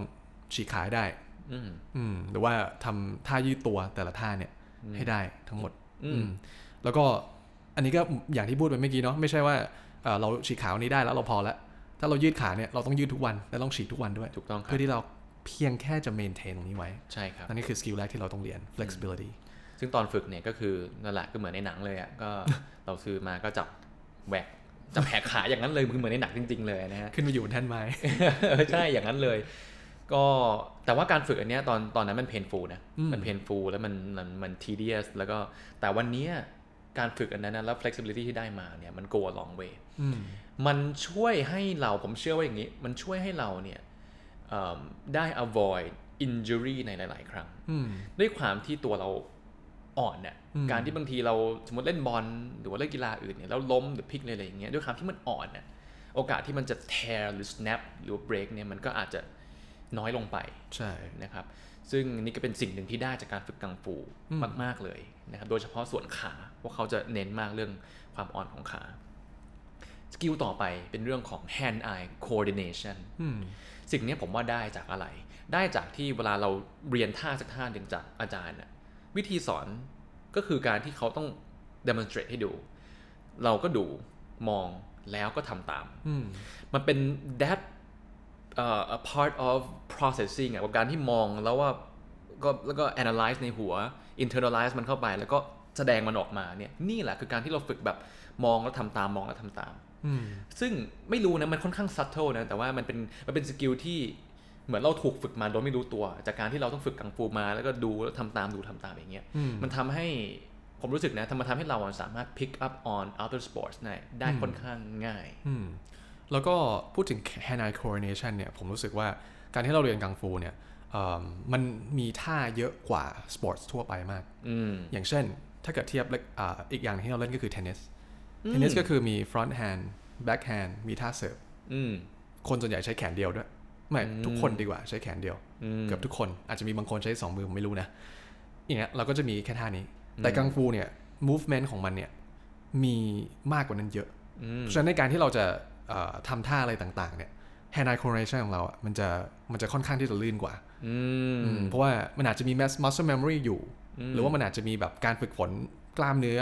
ฉีกขาให้ได้อืมอืมหรือว่าทำท่ายืดตัวแต่ละท่าเนี่ยให้ได้ทั้งหมดอืมอืมแล้วก็ อันนี้ก็อย่างที่พูดไปเมื่อกี้เนาะไม่ใช่ว่าเอ่อเราฉีกขาวันนี้ได้แล้วเราพอแล้วถ้าเรายืดขาเนี่ยเราต้องยืดทุกวันและต้องฉีกทุกวันด้วยถูกต้องครัเพื่อที่เราเพียงแค่จะ maintain ตรงนี้ไว้ใช่ครับนั่นนี่คือ skill แรกที่เราต้องเรียน flexibility ซึ่งตอนฝึกเนี่ยก็คือนั่นแหละก็เหมือนในหนังเลยอะก็เหล่าซือมาก็จับแหวกจับแหกขาอย่างนั้นเลยคือเหมือนในหนังจริง ๆเลยนะฮะขึ้นมาอยู่บนแท่นไม้ใช่อย่างนั้นเลย ก็แต่ว่าการฝึกอันเนี้ยตอนตอนนั้นมัน painful นะอืมมัน painful แล้วมันมันมัน tedious แล้วก็แต่วันเนี้ย การฝึกอันนั้นนะแล้ว flexibility ที่ได้มาเนี่ยมัน go a long way อืมมันช่วยให้เราผมเชื่อว่าอย่างนี้ มันช่วยให้เราเนี่ยเอิ่มได้ avoid injury ในหลาย ๆ ครั้งอืมด้วยความที่ตัวเราอ่อนเนี่ยอืมการที่บางทีเราสมมติเล่นบอลหรือว่าเล่นกีฬาอื่นเนี่ยแล้วล้มหรือพลิกเลยอะไรอย่างเงี้ยด้วยความที่มันอ่อนเนี่ยโอกาสที่มันจะ tear หรือ snap หรือว่า break เนี่ยมันก็อาจจะน้อยลงไปใช่นะครับ ซึ่งนี่ก็เป็นสิ่งหนึ่งที่ได้จากการฝึกกังฟูอืมมาก ๆ เลย นะครับโดยเฉพาะส่วนขาเพราะเขาจะเน้นมากเรื่องความอ่อนของขาสกิลต่อไปเป็นเรื่องของ hand eye coordination อืมสิ่งเนี้ยผมว่าได้จากอะไร ได้จากที่เวลาเราเรียนท่าสักท่าหนึ่งจากอาจารย์น่ะวิธีสอนก็คือการที่เขาต้อง demonstrate ให้ดู เราก็ดูมองแล้วก็ทำตามอืมมันเป็น that uh, a part of processing อะกับการที่มองแล้วว่าก็แล้วก็ analyze ในหัว internalize มันเข้าไปแล้วก็แสดงมันออกมาเนี่ยนี่แหละคือการที่เราฝึกแบบมองแล้วทำตามมองแล้วทำตามอืมซึ่งไม่รู้นะมันค่อนข้าง subtle นะแต่ว่ามันเป็นมันเป็นสกิลที่เหมือนเราถูกฝึกมาโดยไม่รู้ตัว จากการที่เราต้องฝึกกังฟูมาแล้วก็ดูแล้วทำตามดูทำตามอย่างเงี้ยอืมมันทำให้ผมรู้สึกนะทำมาทำให้เราสามารถ pick up on other sports ได้ได้ค่อนข้างง่ายอืมแล้วก็พูดถึง hand eye coordination เนี่ยผมรู้สึกว่าการที่เราเรียนกังฟูเนี่ยเอิ่ มมันมีท่าเยอะกว่าสปอร์ตทั่วไปมากอืมอย่างเช่น ถ้าเกิดเทียบอ่าอีกอย่างที่เราเล่นก็คือเทนนิส เทนนิสก็คือมี forehand backhand มีท่าเสิร์ฟอืมคนส่วนใหญ่ใช้แขนเดียวด้วย ไม่อืมทุกคนดีกว่าใช้แขนเดียวอืมเกือบทุกคนอาจจะมีบางคนใช้สองมือผมไม่รู้นะอย่างเงี้ยเราก็จะมีแค่ท่านี้ แต่กังฟูเนี่ย movement ของมันเนี่ยมีมากกว่านั้นเยอะอืมเพราะฉะนั้นในการที่เราจะเอ่อทำท่าอะไรต่างๆเนี่ย hand eye coordination ของเราอะมันจะมันจะค่อนข้างที่จะลื่นกว่าอืมอืม เพราะว่ามันอาจจะมี mus- muscle memory อยู่อืมหรือว่ามันอาจจะมีแบบการฝึกฝนกล้ามเนื้อ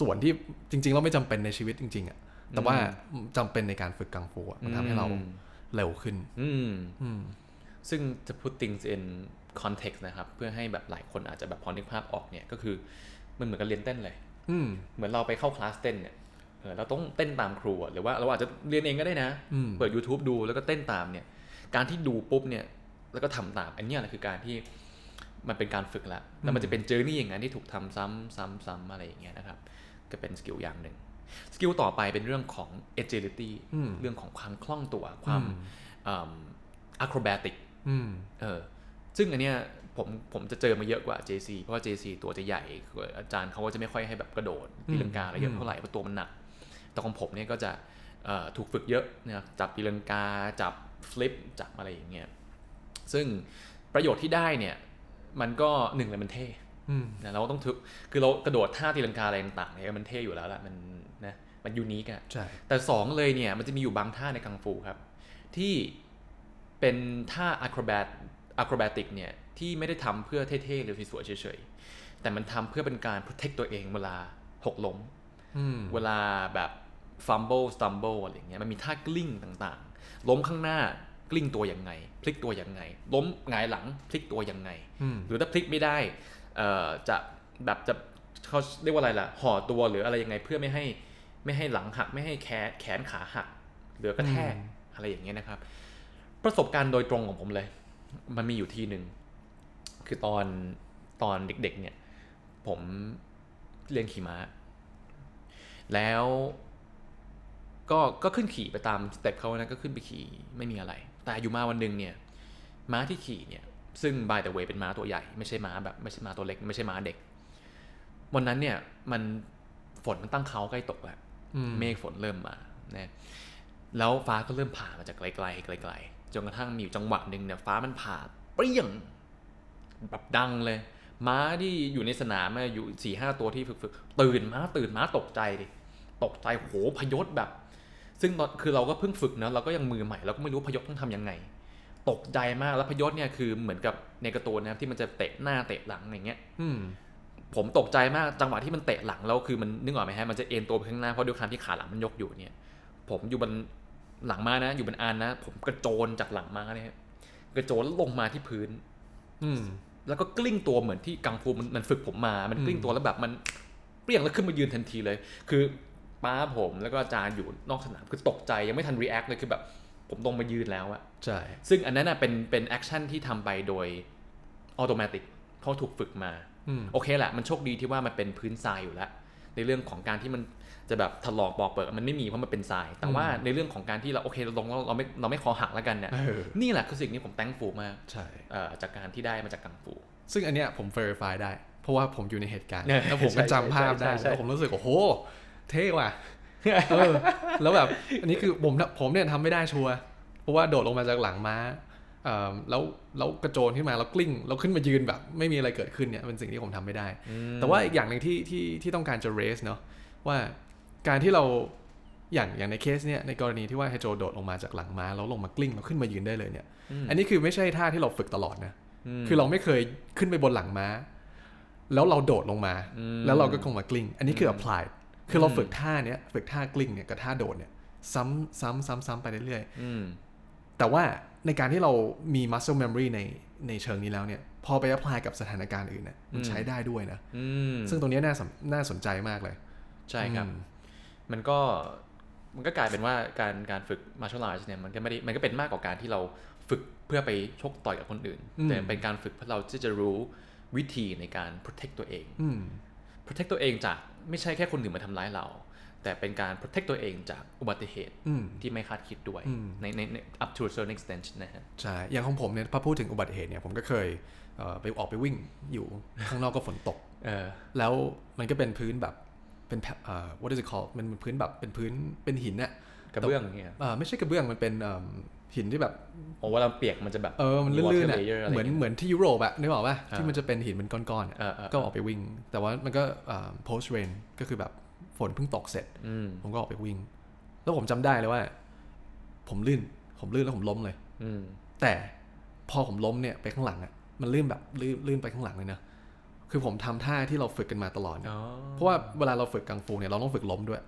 ส่วนที่จริงๆเราไม่จำเป็นในชีวิตจริง ๆอะแต่ว่าจำเป็นในการฝึกกังฟูอะมันทำให้เราเร็วขึ้นอืมอืมซึ่งจะ put things in context นะครับ เพื่อให้แบบหลายคนอาจจะแบบพอนึกภาพออกเนี่ยก็คือมันเหมือนกับเรียนเต้นเลยอืมเหมือนเราไปเข้าคลาสเต้นเนี่ยเออเราต้องเต้นตามครูอะหรือว่าเราอาจจะเรียนเองก็ได้นะอืมเปิด YouTube ดูแล้วก็เต้นตามเนี่ย การที่ดูปุ๊บเนี่ย แล้วก็ทำตามอันเนี้ยแหละคือการที่มันเป็นการฝึกละแล้วมันจะเป็น journey อย่างนั้นที่ถูกทำซ้ำซ้ำซ้ำอะไรอย่างเงี้ยนะครับ ก็เป็น skill อย่างหนึ่ง skill ต่อไปเป็นเรื่องของ agility อืมเรื่องของความคล่องตัวความอืม acrobatic อืมเออซึ่งอันเนี้ยผมผมจะเจอมาเยอะกว่า JC เพราะว่า JC ตัวจะใหญ่อาจารย์เขาก็จะไม่ค่อยให้แบบกระโดดตีลังกาอะไรเยอะเท่าไหร่เพราะตัวมันหนัก แต่ของผมเนี่ยก็จะเอ่อถูกฝึกเยอะนะครับจับตีลังกาจับฟลิปจับอะไรอย่างเงี้ย ซึ่งประโยชน์ที่ได้เนี่ยมันก็หนึ่งเลยมันเท่อืมนะเราก็ต้องทึกคือเรากระโดดท่าตีลังกาอะไรต่างๆเนี่ยมันเท่อยู่แล้วละมันนะมันยูนิคอะใช่แต่สองเลยเนี่ยมันจะมีอยู่บางท่าในกังฟูครับ ที่เป็นท่าอะครบ t อะครบติกเนี่ยที่ไม่ได้ทำเพื่อเท่ๆหรือสวยๆเฉยๆ แต่มันทำเพื่อเป็นการ protect ตัวเองเวลาหกล้มอืมเวลาแบบ fumble stumble อะไรอย่างเงี้ยมันมีท่ากลิ้งต่างๆ ล้มข้างหน้า กลิ้งตัวยังไง พลิกตัวยังไง ล้มหงายหลังพลิกตัวยังไงอืมหรือถ้าพลิกไม่ได้เอ่อจะแบบจะเขาเรียกว่าอะไรล่ะห่อตัวหรืออะไรยังไงเพื่อไม่ให้ไม่ให้หลังหักไม่ให้แขนแขนขาหักหรือกระแทกอืมอะไรอย่างเงี้ยนะครับ ประสบการณ์โดยตรงของผมเลย มันมีอยู่ทีหนึ่งคือตอนตอนเด็กๆ เนี่ย ผมเรียนขี่ม้า แล้วก็ก็ขึ้นขี่ไปตามสเต็ปเขานะก็ขึ้นไปขี่ไม่มีอะไร แต่อยู่มาวันหนึ่งเนี่ยม้าที่ขี่เนี่ยซึ่ง by the way เป็นม้าตัวใหญ่ ไม่ใช่ม้าแบบไม่ใช่ม้าตัวเล็ก ไม่ใช่ม้าเด็ก วันนั้นเนี่ยมันฝนมันตั้งเขาใกล้ตกแล้วอืมเมฆฝนเริ่มมานะแล้วฟ้าก็เริ่มผ่ามาจากไกลๆไกลๆจนกระทั่งมีอยู่จังหวะหนึ่งเนี่ยฟ้ามันผ่าเปรี้ยงแบบดังเลย ม้าที่อยู่ในสนามอะอยู่สี่ห้าตัวที่ฝึกๆตื่นม้าตื่นม้าตกใจดิตกใจโหพยศแบบ ซึ่งตอนคือเราก็เพิ่งฝึกเนอะเราก็ยังมือใหม่เราก็ไม่รู้พยศต้องทำยังไง ตกใจมากแล้วพยศเนี่ยคือเหมือนกับในการ์ตูนนะครับที่มันจะเตะหน้าเตะหลังอย่างเงี้ยอืมผมตกใจมากจังหวะที่มันเตะหลังแล้วคือมันนึกออกไหมฮะมันจะเอนตัวไปข้างหน้าเพราะด้วยความที่ขาหลังมันยกอยู่เนี่ย ผมอยู่บนหลังม้านะ อยู่บนอานนะ ผมกระโจนจากหลังม้าเนี่ยกระโจนแล้วลงมาที่พื้น อืม แล้วก็กลิ้งตัวเหมือนที่กังฟูมันมันฝึกผมมา มันกลิ้งตัวแล้วแบบมันเปรี้ยงแล้วขึ้นมายืนทันทีเลย คือ ป้าผมแล้วก็อาจารย์อยู่นอกสนามคือตกใจยังไม่ทัน react เลยคือแบบ ผมลงมายืนแล้วอะใช่ซึ่งอันนั้นน่ะเป็นเป็น action ที่ทำไปโดย automatic เพราะถูกฝึกมาอืมโอเคแหละมันโชคดีที่ว่ามันเป็นพื้นทรายอยู่แล้ว ในเรื่องของการที่มันจะแบบถลอกปอกเปิดมันไม่มีเพราะมันเป็นทราย แต่ว่าในเรื่องของการที่เราโอเคเราลงแล้วเราไม่เราไม่คอหักแล้วกันเนี่ยเออนี่แหละคือสิ่งที่ผม thankful มากใช่เอ่อจากการที่ได้มาจากกังฟู ซึ่งอันเนี้ยผม verify ได้ เพราะว่าผมอยู่ในเหตุการณ์เนี่ยแล้วผมก็ใช่จำภาพได้ใช่ใช่แล้วผมรู้สึกโอ้โห เท่ว่ะเออแล้วแบบอันนี้คือผมผมเนี่ยทำไม่ได้ชัวร์เพราะว่าโดดลงมาจากหลังม้าเอ่อแล้วแล้วกระโจนขึ้นมาแล้วกลิ้งแล้วขึ้นมายืนแบบ ไม่มีอะไรเกิดขึ้นเนี่ยเป็นสิ่งที่ผมทำไม่ได้ แต่ว่าอีกอย่างหนึ่งที่ที่ที่ต้องการจะ raise เนาะว่าการที่เราอย่างอย่างในเคสเนี่ยในกรณีที่ว่าไฮโจโดดลงมาจากหลังม้าแล้วลงมากลิ้งแล้วขึ้นมายืนได้เลยเนี่ยอืมอันนี้คือไม่ใช่ท่าที่เราฝึกตลอดนะมคือเราไม่เคยขึ้นไปบนหลังม้า แล้วเราโดดลงมาอืมแล้วเราก็คงมากลิ้ง อันนี้คือม apply คือเราอืมฝึกท่าเนี้ยฝึกท่ากลิ้งเนี่ยกับท่าโดดเนี่ย ซ้ำซ้ำซ้ำซ้ำไปเรื่อยอืมๆแต่ว่าในการที่เรามี muscle memory ในในเชิงนี้แล้วเนี่ย พอไป apply กับสถานการณ์อื่นเนี่ยมันใช้ได้ด้วยนะอืมซึ่งตรงเนี้ยน่าสนน่าสนใจมากเลย ใช่ครับอืมมันก็มันก็กลายเป็นว่าการการฝึก martial arts เนี่ยมันก็ไม่ได้มันก็เป็นมากกว่าการที่เราฝึกเพื่อไปชกต่อยกับคนอื่นอืมแต่เป็นการฝึกเพื่อเราที่จะรู้วิธีในการ protect ตัวเองอืม protect ตัวเองจาก ไม่ใช่แค่คนอื่นมาทำร้ายเรา แต่เป็นการ protect ตัวเองจากอุบัติเหตุอืมที่ไม่คาดคิดด้วยอืมในในใน up to a certain extent นะฮะใช่ อย่างของผมเนี่ยพอพูดถึงอุบัติเหตุเนี่ยผมก็เคยเอ่อไปออกไปวิ่งอยู่ ข้างนอกก็ฝนตก เออแล้วมันก็เป็นพื้นแบบเป็นแผ่นเอ่อ what is it called มันเป็นพื้นแบบเป็นพื้นเป็นหินน่ะกระเบื้องอย่างเงี้ย เอ่อไม่ใช่กระเบื้องมันเป็นเอิ่ม หินที่แบบโอ้เวลาเปียกมันจะแบบเออมันลื่นๆ water อะ layer อะไรเหมือนงี้ยเหมือนที่ยุโรปอะนึกออกป่ะอ่าที่มันจะเป็นหินเป็นก้อนๆอะเออเออก็ออกไปวิ่ง แต่ว่ามันก็เอ่อ post rain ก็คือแบบฝนเพิ่งตกเสร็จอืมผมก็ออกไปวิ่ง แล้วผมจำได้เลยว่า ผมลื่น ผมลื่นแล้วผมล้มเลยอืมแต่พอผมล้มเนี่ยไปข้างหลังอะมันลื่นแบบลื่นลื่นไปข้างหลังเลยนะคือผมทำท่าที่เราฝึกกันมาตลอดเนี่ยอ๋อเพราะว่าเวลาเราฝึกกังฟูเนี่ยเราต้องฝึกล้มด้วย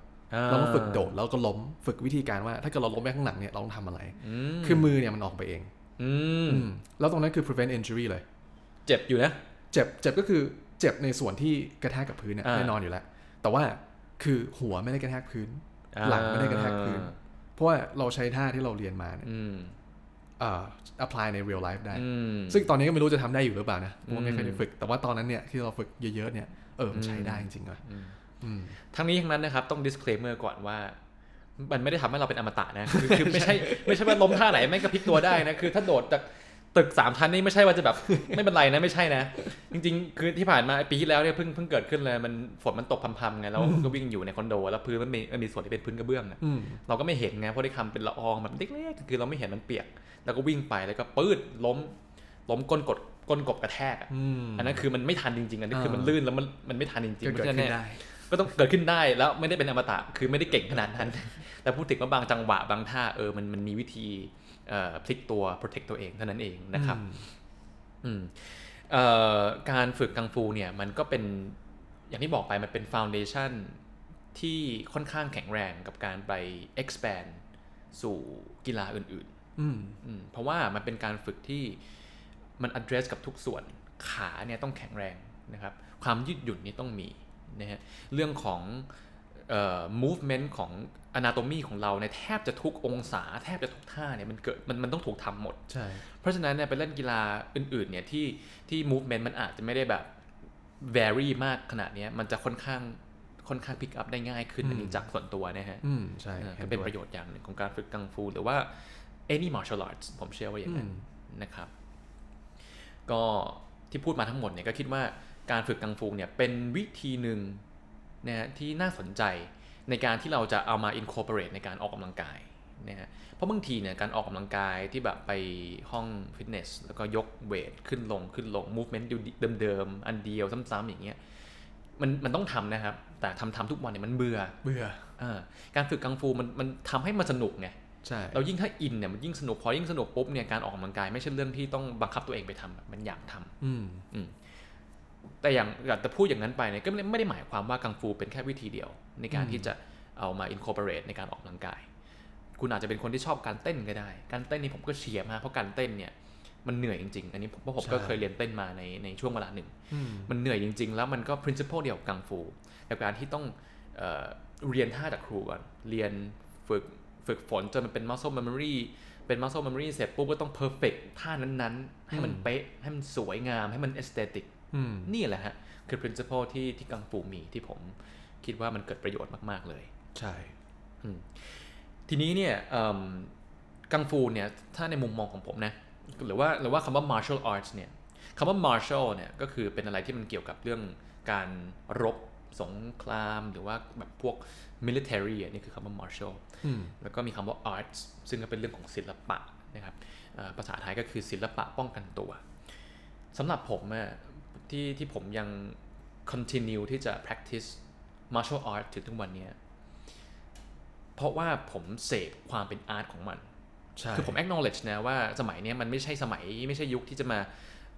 เราต้องฝึกโดดแล้วก็ล้มฝึกวิธีการว่า ถ้าเกิดเราล้มไปข้างหลังเนี่ยเราต้องทำอะไรอืมคือมือเนี่ยมันออกไปเองอืมอืมแล้วตรงนั้นคือ prevent injury เลย เจ็บอยู่นะ เจ็บเจ็บก็คือเจ็บในส่วนที่กระแทกกับพื้นเนี่ยอ่าแน่นอนอยู่แล้ว แต่ว่าคือหัวไม่ได้กระแทกพื้น หลังไม่ได้กระแทกพื้น เพราะว่าเราใช้ท่าที่เราเรียนมาเนี่ยอืมเอ่อ apply ใน real life ได้อืมซึ่งตอนนี้ก็ไม่รู้จะทำได้อยู่หรือเปล่านะเพราะว่าไม่เคยอืได้มฝึก แต่ว่าตอนนั้นเนี่ยที่เราฝึกเยอะๆเนี่ยเออมันใช้อืมได้จริงๆว่ะอืมอืม ทั้งนี้ทั้งนั้นนะครับต้อง disclaimer ก่อนว่า มันไม่ได้ทำให้เราเป็นอมตะนะคือคือไม่ใช่ไม่ใช่ว่าล้มท่าไหนแม่งก็พลิกตัวได้นะคือถ้าโดดจากตึกสามชั้นนี่ไม่ใช่ว่าจะแบบไม่เป็นไรนะไม่ใช่นะ จริง ๆ คือที่ผ่านมาปีที่แล้วเนี่ยเพิ่งเพิ่งเกิดขึ้นเลยมันฝนมันตกพรำๆไงแล้วก็วิ่งอยู่ในคอนโด แล้วพื้นมันมีมันมีส่วนที่เป็นพื้นกระเบื้องอะอืมเราก็ไม่เห็นไงเพราะได้คำเป็นละอองแบบเล็กๆคือเราไม่เห็นมันเปียก แล้วก็วิ่งไปแล้วก็ปื้ดล้ม ล้มก้นกดก้นกบกระแทกอะอืมอันนั้นคือมันไม่ทันจริงๆอันนี้คือมันอ่าลื่นแล้วมันมันไม่ทันจริงๆก็เกิดเพราะฉะขึ้นั้นนเนี่ยได้ ก็ต้องเกิดขึ้นได้แล้วไม่ได้เป็นอมตะคือไม่ได้เก่งขนาดนั้น แต่พูดถึงว่าบางจังหวะบางท่าเออมันมันมีวิธีเอ่อพลิกตัว protect ตัวเองเท่านั้นเองนะครับอืมอืมเอ่อการฝึกกังฟูเนี่ยมันก็เป็นอย่างที่บอกไปมันเป็น foundation ที่ค่อนข้างแข็งแรงกับการไป expand สู่กีฬาอื่นอืมๆอืมเพราะว่ามันเป็นการฝึกที่มัน address กับทุกส่วนขาเนี่ยต้องแข็งแรงนะครับ ความยืดหยุ่นนี่ต้องมี นะฮะเรื่องของเอ่อ movement ของ anatomy ของเราเนี่ยแทบจะทุกองศา แทบจะทุกท่าเนี่ยมันเกิดมันมันต้องถูกทำหมด ใช่ เพราะฉะนั้นเนี่ยไปเล่นกีฬาอื่นๆเนี่ยที่ที่ movement มันอาจจะไม่ได้แบบ vary มากขนาดเนี้ยมันจะค่อนข้างค่อนข้าง pick up ได้ง่ายขึ้นอืมอันนี้จากส่วนตัวนะฮะ อืมใช่เออห็ก็นเป็นด้วยประโยชน์อย่างหนึ่งของการฝึกกังฟูหรือว่า any martial arts ผมเชื่อว่าอย่างนั้นอืมนะครับ ก็ที่พูดมาทั้งหมดเนี่ยก็คิดว่า การฝึกกังฟูเนี่ยเป็นวิธีหนึ่งนะฮะที่น่าสนใจในการที่เราจะเอามา incorporate ในการออกกำลังกายนะฮะเพราะบางทีเนี่ยการออกกำลังกายที่แบบไปห้องฟิตเนสแล้วก็ยกเวทขึ้นลงขึ้นลง movement เดิมๆอันเดียวซ้ำๆอย่างเงี้ยมันมันต้องทำนะครับ แต่ทำทำทุกวันเนี่ยมันเบื่อเบื่ออ่าการฝึกกังฟูมันมันทำให้มันสนุกไงใช่เรายิ่งถ้าอินเนี่ยมันยิ่งสนุกพอยิ่งสนุกปุ๊บเนี่ยการออกกำลังกายไม่ใช่เรื่องที่ต้องบังคับตัวเองไปทำอะมันอยากทำอืมอืม แต่อย่างอยากจะพูดอย่างนั้นไปเนี่ยก็ไม่ได้ไม่ได้หมายความว่ากังฟูเป็นแค่วิธีเดียว ในการอืมที่จะเอามา incorporate ในการออกกำลังกาย คุณอาจจะเป็นคนที่ชอบการเต้นก็ได้ การเต้นนี่ผมก็เชียร์มากเพราะการเต้นเนี่ยมันเหนื่อยจริงๆ อันนี้ผมเพราะผมก็เคยเรียนเต้นมาในในช่วงเวลาหนึ่งอืมมันเหนื่อยจริง ๆ แล้วมันก็ principle เดียวกับกังฟู แต่การที่ต้องเอ่อเรียนท่าจากครูก่อน เรียนฝึกฝึกฝนจนมันเป็น muscle memory เป็น muscle memory เสร็จปุ๊บก็ต้อง perfect ท่านั้นๆ ให้มันอืมเป๊ะ ให้มันสวยงาม ให้มัน aesthetic อืม นี่แหละฮะ คือ principle ที่ที่กังฟูมีที่ผมคิดว่ามันเกิดประโยชน์มาก ๆ เลย ใช่อืมทีนี้เนี่ยเอิ่มกังฟูเนี่ยถ้าในมุมมองของผมนะ หรือว่าหรือว่าคำว่า martial arts เนี่ยคำว่า martial เนี่ยก็คือเป็นอะไรที่มันเกี่ยวกับเรื่องการรบสงครามหรือว่าแบบพวก military อะนี่คือคำว่า martial อืมแล้วก็มีคำว่า arts ซึ่งก็เป็นเรื่องของศิลปะนะครับเอ่อภาษาไทยก็คือศิลปะป้องกันตัวสำหรับผมอะ ที่ที่ผมยัง continue ที่จะ practice martial art ถึงทุกวันเนี้ยเพราะว่าผมเสพความเป็นอาร์ตของมันใช่คือผม acknowledge นะว่าสมัยเนี้ยมันไม่ใช่สมัยไม่ใช่ยุคที่จะมา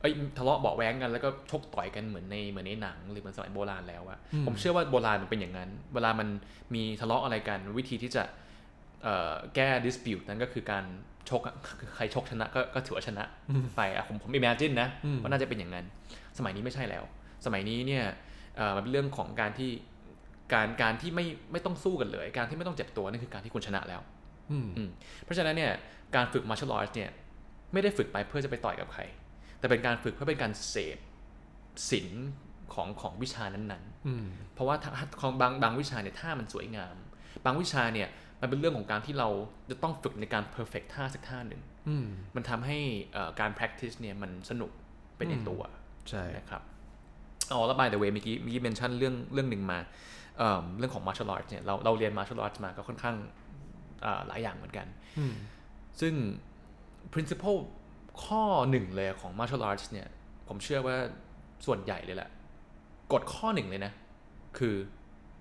เอ้ยทะเลาะเบาะแว้งกันแล้วก็ชกต่อยกันเหมือนในเหมือนในหนังหรือเหมือนสมัยโบราณแล้วอะผมเชื่อว่าโบราณมันเป็นอย่างนั้น เวลามันมีทะเลาะอะไรกัน วิธีที่จะเอ่อแก้ dispute นั้นก็คือการชกอะคือใครชกชนะก็ก็ถือว่าชนะไปอะผมผม imagine นะว่าน่าจะเป็นอย่างนั้น สมัยนี้ไม่ใช่แล้ว สมัยนี้เนี่ยเอ่อมันเป็นเรื่องของการที่การการที่ไม่ไม่ต้องสู้กันเลย การที่ไม่ต้องเจ็บตัวนั่นคือการที่คุณชนะแล้วอืมอืมเพราะฉะนั้นเนี่ยการฝึก martial arts เนี่ยไม่ได้ฝึกไปเพื่อจะไปต่อยกับใคร แต่เป็นการฝึกเพื่อเป็นการเสพศิลป์ของของวิชานั้นอืมๆเพราะว่าถ้าของบางบางวิชาเนี่ยท่ามันสวยงาม บางวิชาเนี่ยมันเป็นเรื่องของการที่เราจะต้องฝึกในการ perfect ท่าสักท่าหนึ่งอืมมันทำให้เอ่อการ practice เนี่ยมันสนุกเป็นในตัว ใช่นะครับอ๋อแล้ว by the way เมื่อกี้เมื่อกี้ mention เรื่องเรื่องหนึ่งมาเอิ่มเรื่องของ martial arts เนี่ยเราเราเรียน martial arts มาก็ค่อนข้างอ่าหลายอย่างเหมือนกันอืมซึ่ง principle ข้อหนึ่งเลยของ martial arts เนี่ย ผมเชื่อว่าส่วนใหญ่เลยแหละกฎข้อหนึ่งเลยนะ คือ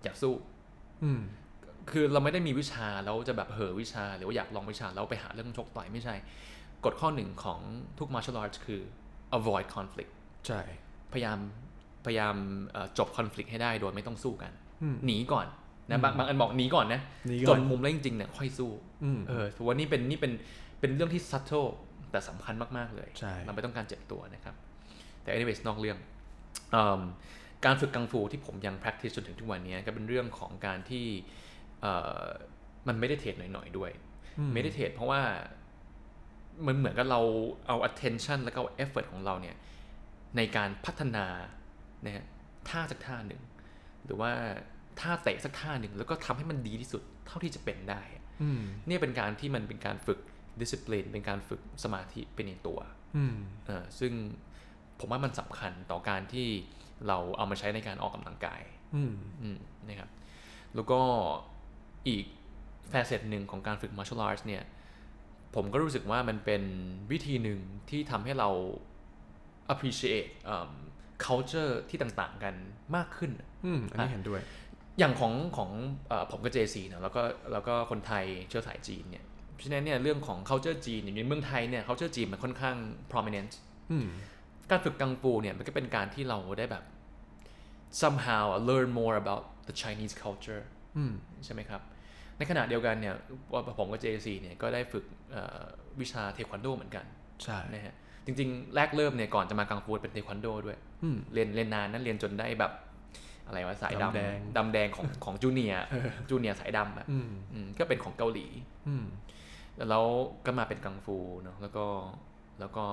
อย่าสู้อืมคือเราไม่ได้มีวิชาแล้วจะแบบเห่อวิชา หรือว่าอยากลองวิชาแล้วไปหาเรื่องชกต่อยไม่ใช่ กฎข้อหนึ่งของทุก martial arts คือ avoid conflict ใช่พยายามพยายามเอ่อจบ conflict ให้ได้โดยไม่ต้องสู้กันอืมหนีก่อนนะบางบางอันบอกหนีก่อนนะหนีจก่อนนมุมแล้วจริงๆเนี่ยค่อยสู้อืมเออถือว่านี่เป็นนี่เป็นเป็นเรื่องที่ subtle แต่สำคัญมากๆเลยใช่เราไม่ต้องการเจ็บตัวนะครับ แต่ anyways นอกเรื่องเอิ่มการฝึกกังฟูที่ผมยัง practice จนถึงทุกวันนี้ก็เป็นเรื่องของการที่เอ่อมันไม่ได้เทรดหน่อยๆด้วย ไม่ได้เทรดเพราะว่ามันเหมือนกับเราเอา attention แล้วก็เอา effort ของเราเนี่ย ในการพัฒนานะฮะท่าสักท่าหนึ่ง หรือว่าท่าเตะสักท่าหนึ่ง แล้วก็ทำให้มันดีที่สุดเท่าที่จะเป็นได้อืมเนี่ยเป็นการที่มันเป็นการฝึก discipline เป็นการฝึกสมาธิเป็นในตัวอืมเออซึ่งผมว่ามันสำคัญต่อการที่เราเอามาใช้ในการออกกำลังกายอืมอืมนะครับ แล้วก็อีกแฟเซตหนึ่งของการฝึก martial arts เนี่ย ผมก็รู้สึกว่ามันเป็นวิธีหนึ่งที่ทำให้เรา appreciate เอิ่ม culture ที่ต่างๆกันมากขึ้น อืม อันนี้เห็นด้วย อย่างของของเออผมกับ JC นะแล้วก็แล้วก็คนไทยเชื้อสายจีนเนี่ย เพราะฉะนั้นเนี่ยเรื่องของ culture จีนอย่างในเมืองไทยเนี่ย culture จีนมันค่อนข้าง prominent อืมการฝึกกังฟูเนี่ยมันก็เป็นการที่เราได้แบบ somehow learn more about the Chinese culture อืมใช่ไหมครับ ในขณะเดียวกันเนี่ยว่าผมกับ JC เนี่ยก็ได้ฝึกเอ่อวิชาเทควันโดเหมือนกัน ใช่นะฮะ จริง ๆ แรกเริ่มเนี่ยก่อนจะมากังฟูเป็นเทควันโดด้วยอืมเรียนเรียนนานนั้นเรียนจนได้แบบ อะไรวะสายดำแดงดำดำแดงของของจูเนียจูเนียสายดำอะอืมอืมก็เป็นของเกาหลีอืมแล้วก็มาเป็นกังฟูเนาะแล้วก็แล้วก็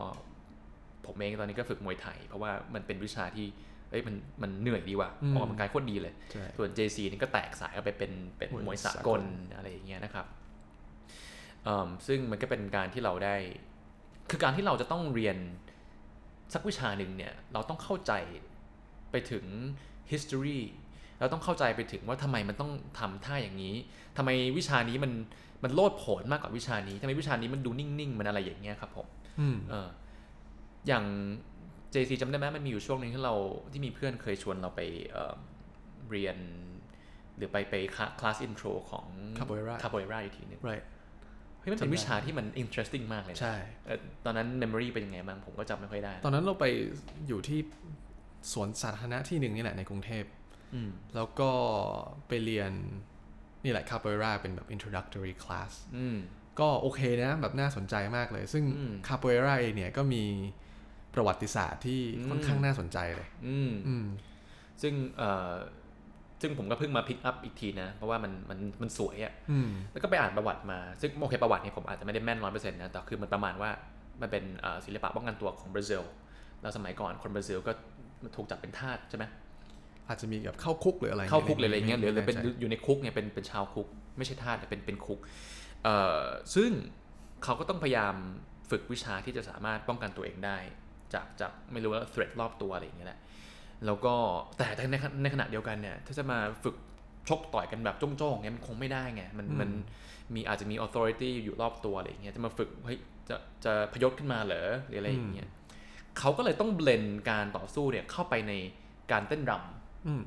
ผมเองตอนนี้ก็ฝึกมวยไทย เพราะว่ามันเป็นวิชาที่เอ้ยมันมันเหนื่อยดีว่ะอืมออกกำลังกายโคตรดีเลยใช่ส่วน JC นี่ก็แตกสายเข้าไปเป็นเป็นมวยมวยสากสากลลอะไรอย่างเงี้ยนะครับเอิ่มซึ่งมันก็เป็นการที่เราได้ คือการที่เราจะต้องเรียนสักวิชาหนึ่งเนี่ยเราต้องเข้าใจไปถึง history เราต้องเข้าใจไปถึงว่าทำไมมันต้องทำท่าอย่างนี้ทำไมวิชานี้มันมันโลดโผนมากกว่าวิชานี้ทำไมวิชานี้มันดูนิ่งๆ มันอะไรอย่างเงี้ยครับผมอืมเอออย่าง JC จำได้ไหมมันมีอยู่ช่วงหนึงที่เราที่มีเพื่อนเคยชวนเราไปเอ่อเรียน หรือไปไปคลาสอินโทรของ Capoeira คาโบเอราอีกทีหนึง right เฮ้ยมันเป็นจำได้วิชาที่มัน interesting มากเลยนะใช่เอ่อตอนนั้น memory เป็นยังไงบ้างผมก็จำไม่ค่อยได้ ตอนนั้นเราไปอยู่ที่สวนสาธารณะที่หนึ่งนี่แหละในกรุงเทพอืมแล้วก็ไปเรียนนี่แหละ capoeira เป็นแบบ introductory class อืมก็โอเคนะแบบน่าสนใจมากเลย ซึ่งอืม capoeira เองเนี่ยก็มีประวัติศาสตร์ที่อืมค่อนข้างน่าสนใจเลยอืมอืมซึ่งเอ่อ ซึ่งผมก็เพิ่งมาพิกอัพอีกทีนะ เพราะว่ามันมันมันสวยอะอืมแล้วก็ไปอ่านประวัติมา ซึ่งโอเคประวัติเนี่ยผมอาจจะไม่ได้แม่นร้อยเปอร์เซ็นต์นะ แต่คือมันประมาณว่ามันเป็นเอ่อศิลปะป้องกันตัวของบราซิล แล้วสมัยก่อนคนบราซิลก็ถูกจับเป็นทาสใช่ไหมอาจจะมีแบบเข้าคุกหรืออะไรเข้าคุกเลยอะไรเงี้ยหรือหรือเป็นไม่แน่ใจอยู่ในคุกเนี่ยเป็นเป็นชาวคุก ไม่ใช่ทาสแต่เป็นเป็นคุกเอ่อซึ่งเขาก็ต้องพยายามฝึกวิชาที่จะสามารถป้องกันตัวเองได้ จากจากไม่รู้ว่า threat รอบตัวอะไรอย่างเงี้ยแหละ แล้วก็แต่ในขณะในขณะเดียวกันเนี่ยถ้าจะมาฝึกชกต่อยกันแบบจ้องๆเนี่ยมันคงไม่ได้ไงมันมันมีอาจจะมี authority อยู่รอบตัวอะไรอย่างเงี้ยจะมาฝึกเฮ้ยจะจะพยศขึ้นมาเหรอหรืออะไรอย่างเงี้ยเขาก็เลยต้องเบลนการต่อสู้เนี่ยเข้าไปในการเต้นรำอืม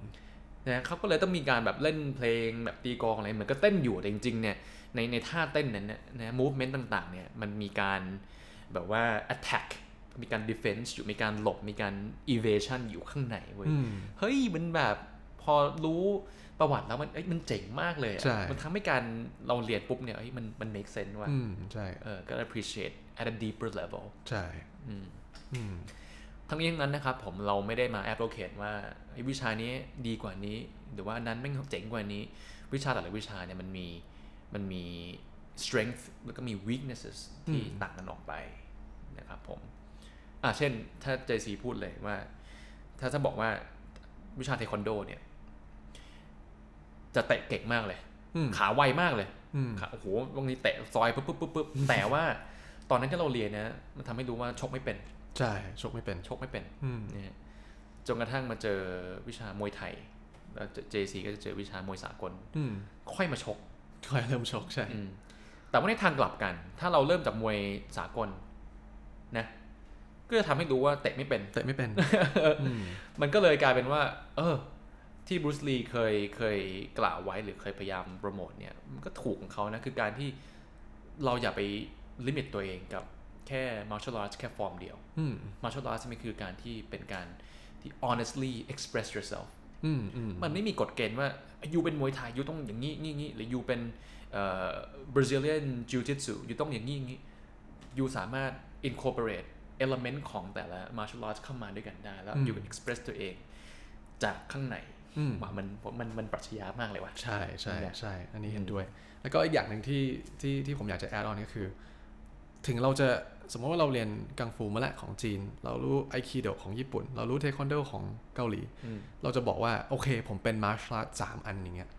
นะเขาก็เลยต้องมีการแบบเล่นเพลงแบบตีกลองอะไรเหมือนก็เต้นอยู่แต่จริงๆเนี่ยในในท่าเต้นนั้นเนี่ยนะ movement ต่างๆเนี่ยมันมีการแบบว่า attack มีการ defense อยู่มีการหลบมีการ evasion อยู่ข้างในเว้ยอืมเฮ้ยมันแบบพอรู้ประวัติแล้วมันเอ้ยมันเจ๋งมากเลยอะใช่มันทำให้การเราเรียนปุ๊บเนี่ยเฮ้ยมันมัน make sense ว่ะอืมใช่เออก็ appreciate at a deeper level ใช่อืมอืมทั้งนี้ทั้งนั้นนะครับผมเราไม่ได้มา advocate ว่าไอ้วิชานี้ดีกว่านี้ หรือว่าอันนั้นไม่งเจ๋งกว่านี้ วิชาแต่ละวิชาเนี่ยมันมีมันมี strength แล้วก็มี weaknesses ที่อืมต่างกันออกไปนะครับผม อะเช่น ถ้า JC พูดเลยว่า ถ้าจะบอกว่าวิชาเทควันโด เนี่ย จะเตะเก่งมากเลยอืมขาไวมากเลยอืมขาโอ้โหบางทีเตะซอยปุ๊บปุ๊บปุ๊บปุ๊บแต่ว่า ตอนนั้นที่เราเรียนนะมันทำให้รู้ว่าชกไม่เป็น ใช่ชกไม่เป็นชกไม่เป็นอืมนะฮะจนกระทั่งมาเจอวิชามวยไทยแล้ว JC ก็จะเจอวิชามวยสากลอืมค่อยมาชก ค่อยเริ่มชกใช่อืมแต่ว่าในทางกลับกัน ถ้าเราเริ่มจากมวยสากลนะ ก็จะทำให้รู้ว่าเตะไม่เป็น เตะไม่เป็นอืมมันก็เลยกลายเป็นว่า เออ ที่บรูซลีเคยเคยกล่าวไว้หรือเคยพยายามโปรโมทเนี่ย มันก็ถูกของเขานะ คือการที่เราอย่าไปลิมิตตัวเองกับแค่ martial arts แค่ฟอร์มเดียวอืม martial arts มันคือการที่เป็นการที่ honestly express yourself อืมอืมมันไม่มีกฎเกณฑ์ว่ายูเป็นมวยไทยยูต้องอย่างนี้งี้งี้หรือยูเป็นเอ่อ Brazilian Jiu Jitsu ยูต้องอย่างนี้อย่างนี้ยูสามารถ incorporate element ของแต่ละ martial arts เข้ามาด้วยกันได้ แล้วยู express ตัวเอง จากข้างในอืมว่ามันมันมันปรัชญามากเลยว่ะใช่ใช่เนี่ยใช่อันนี้เห็นด้วย แล้วก็อีกอย่างหนึ่งที่ที่ที่ผมอยากจะแอดออนก็คือ ถึงเราจะสมมติว่าเราเรียนกังฟูมาแล้วของจีน เรารู้ไอคิโดของญี่ปุ่น เรารู้เทควันโดของเกาหลีอืมเราจะบอกว่า โอเค ผมเป็นมาร์ชาร์ตสามอันอย่างเงี้ย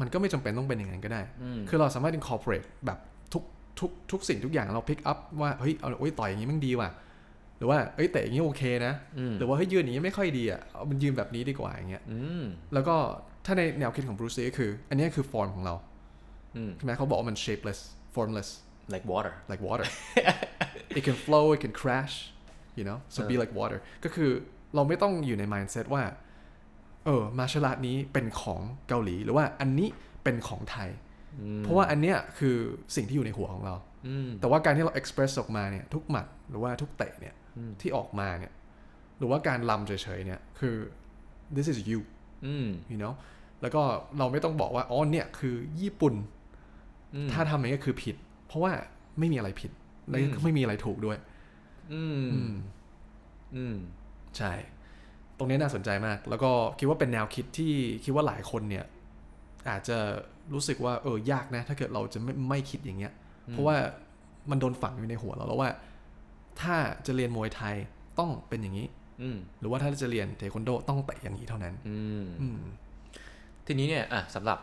มันก็ไม่จำเป็นต้องเป็นอย่างนั้นก็ได้อืมคือเราสามารถ incorporate แบบ ทุกทุกทุกสิ่งทุกอย่างเรา pick up ว่าเฮ้ยเอาเอ้ยต่อยอย่างนี้มันดีว่ะหรือว่าเอ้ยเตะอย่างนี้โอเคนะอืมหรือว่าเฮ้ยยืนอย่างนี้ไม่ค่อยดีอะเอามันยืนแบบนี้ดีกว่าอย่างเงี้ยอืมแล้วก็ถ้าในแนวคิดของบรูซลีก็คือ อันนี้คือฟอร์มของเราอืมใช่ไหมเขาบอกว่ามัน shapeless formless like water like water it can flow it can crash you know so be เออ like water ก็คือเราไม่ต้องอยู่ใน mindset ว่า เออมาชลาดนี้เป็นของเกาหลี หรือว่าอันนี้เป็นของไทยอืม เพราะว่าอันเนี้ยคือสิ่งที่อยู่ในหัวของเราอืมแต่ว่าการที่เรา express ออกมาเนี่ยทุกหมัดหรือว่าทุกเตะเนี่ยอืมที่ออกมาเนี่ยหรือว่าการลำเฉยๆเนี่ยคือ this is you อืม you know แล้วก็เราไม่ต้องบอกว่าอ๋อเนี่ยคือญี่ปุ่นอืมถ้าทำอย่างนี้ก็คือผิด เพราะว่าไม่มีอะไรผิด และอืมก็ไม่มีอะไรถูกด้วย อือืมมอืม ใช่ ตรงนี้น่าสนใจมาก แล้วก็คิดว่าเป็นแนวคิดที่คิดว่าหลายคนเนี่ย อาจจะรู้สึกว่าเออยากนะ ถ้าเกิดเราจะไม่ไม่คิดอย่างเงี้ย เพราะว่ามันโดนฝังอยู่ในหัวเราแล้วว่า ถ้าจะเรียนมวยไทยต้องเป็นอย่างนี้อืมหรือว่าถ้าจะเรียนเทควันโดต้องเตะอย่างนี้เท่านั้นอืมอืมทีนี้เนี่ยอะสำหรับ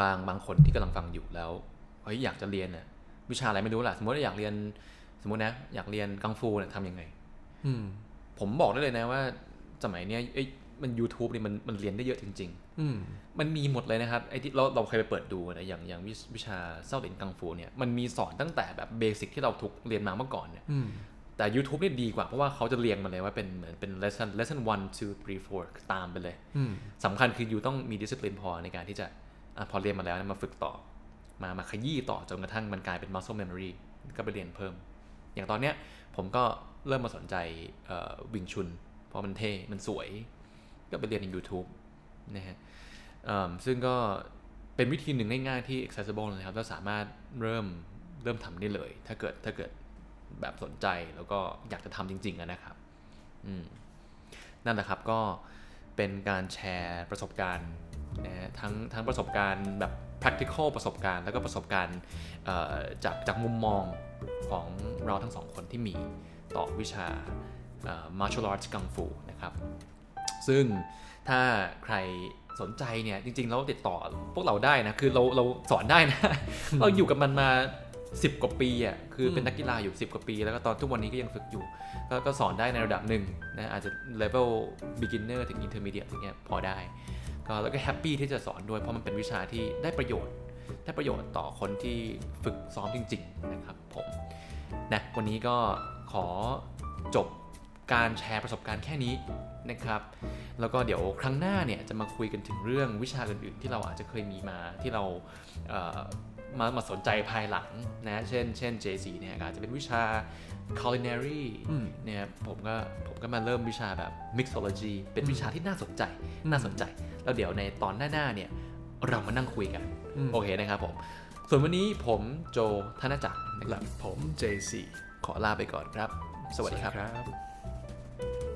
บางบางคนที่กำลังฟังอยู่แล้วเฮ้ยอยากจะเรียนน่ะ วิชาอะไรไม่รู้แหละสมมติว่าอยากเรียน สมมตินะอยากเรียนกังฟูเนี่ยทำยังไงอืมผมบอกได้เลยนะว่า สมัยเนี้ยเอ้ย มัน YouTube เนี่ยมันมันเรียนได้เยอะจริงอืมๆมันมีหมดเลยนะครับไอ้ที่เราเราเคยไปเปิดดูนะอย่างอย่างวิวิชาเซาหลินกังฟูเนี่ยมันมีสอนตั้งแต่แบบเบสิกที่เราถูกเรียนมาเมื่อก่อนเนี่ยอืมแต่ YouTube เนี่ยดีกว่าเพราะว่าเขาจะเรียงมาเลยว่าเป็นเหมือนเป็น lesson lesson one two three four ตามไปเลยอืมสำคัญคืออยู่ต้องมีดิสซิ p ลินพอในการที่จะอะพอเรียนมาแล้วเนยมาฝึกต่อ มามาขยี้ต่อจนกระทั่งมันกลายเป็น muscle memory ก็ไปเรียนเพิ่ม อย่างตอนเนี้ยผมก็เริ่มมาสนใจวิงชุน เพราะมันเท่ มันสวย ก็ไปเรียนใน YouTube นะฮะซึ่งก็เป็นวิธีหนึ่งง่ายๆที่ accessible นะครับแล้วสามารถเริ่มเริ่มทำได้เลย ถ้าเกิดถ้าเกิดแบบสนใจแล้วก็อยากจะทำจริงๆนะครับอืมนั่นแหละครับก็เป็นการแชร์ประสบการณ์นะฮะทั้งทั้งประสบการณ์แบบ practical ประสบการณ์ แล้วก็ประสบการณ์จากจากมุมมองของเราทั้งสองคนที่มีต่อวิชา martial arts กังฟูนะครับ ซึ่งถ้าใครสนใจเนี่ยจริงๆ เราติดต่อพวกเราได้นะ คือเราเราสอนได้นะ เราอยู่กับมันมา 10 กว่าปีอะคือเป็นนักกีฬาอยู่ 10 กว่าปี แล้วก็ตอนทุกวันนี้ก็ยังฝึกอยู่ ก็ก็สอนได้ในระดับหนึ่งนะอาจจะ level beginner ถึง intermediate อย่างเงี้ยพอได้ ก็แล้วก็ happy ที่จะสอนด้วยเพราะมันเป็นวิชาที่ได้ประโยชน์ได้ประโยชน์ต่อคนที่ฝึกซ้อมจริง ๆ นะครับผมนะวันนี้ก็ขอจบการแชร์ประสบการณ์แค่นี้ นะครับ แล้วก็เดี๋ยวครั้งหน้าเนี่ยจะมาคุยกันถึงเรื่องวิชาอื่นๆ ที่เราอาจจะเคยมีมาที่เราเอ่อมามาสนใจภายหลังนะเช่น เช่น J4 เนี่ยอาจจะเป็นวิชา culinary อืมเนี่ยผมก็ผมก็มาเริ่มวิชาแบบ mixology เป็นวิชาที่น่าสนใจน่าสนใจ แล้วเดี๋ยวในตอนหน้าๆเนี่ยเรามานั่งคุยกันอืมโอเคนะครับผม ส่วนวันนี้ผมโจธนจักรนะคและรับผม JC ขอลาไปก่อนครับ สวัสดีครับครับ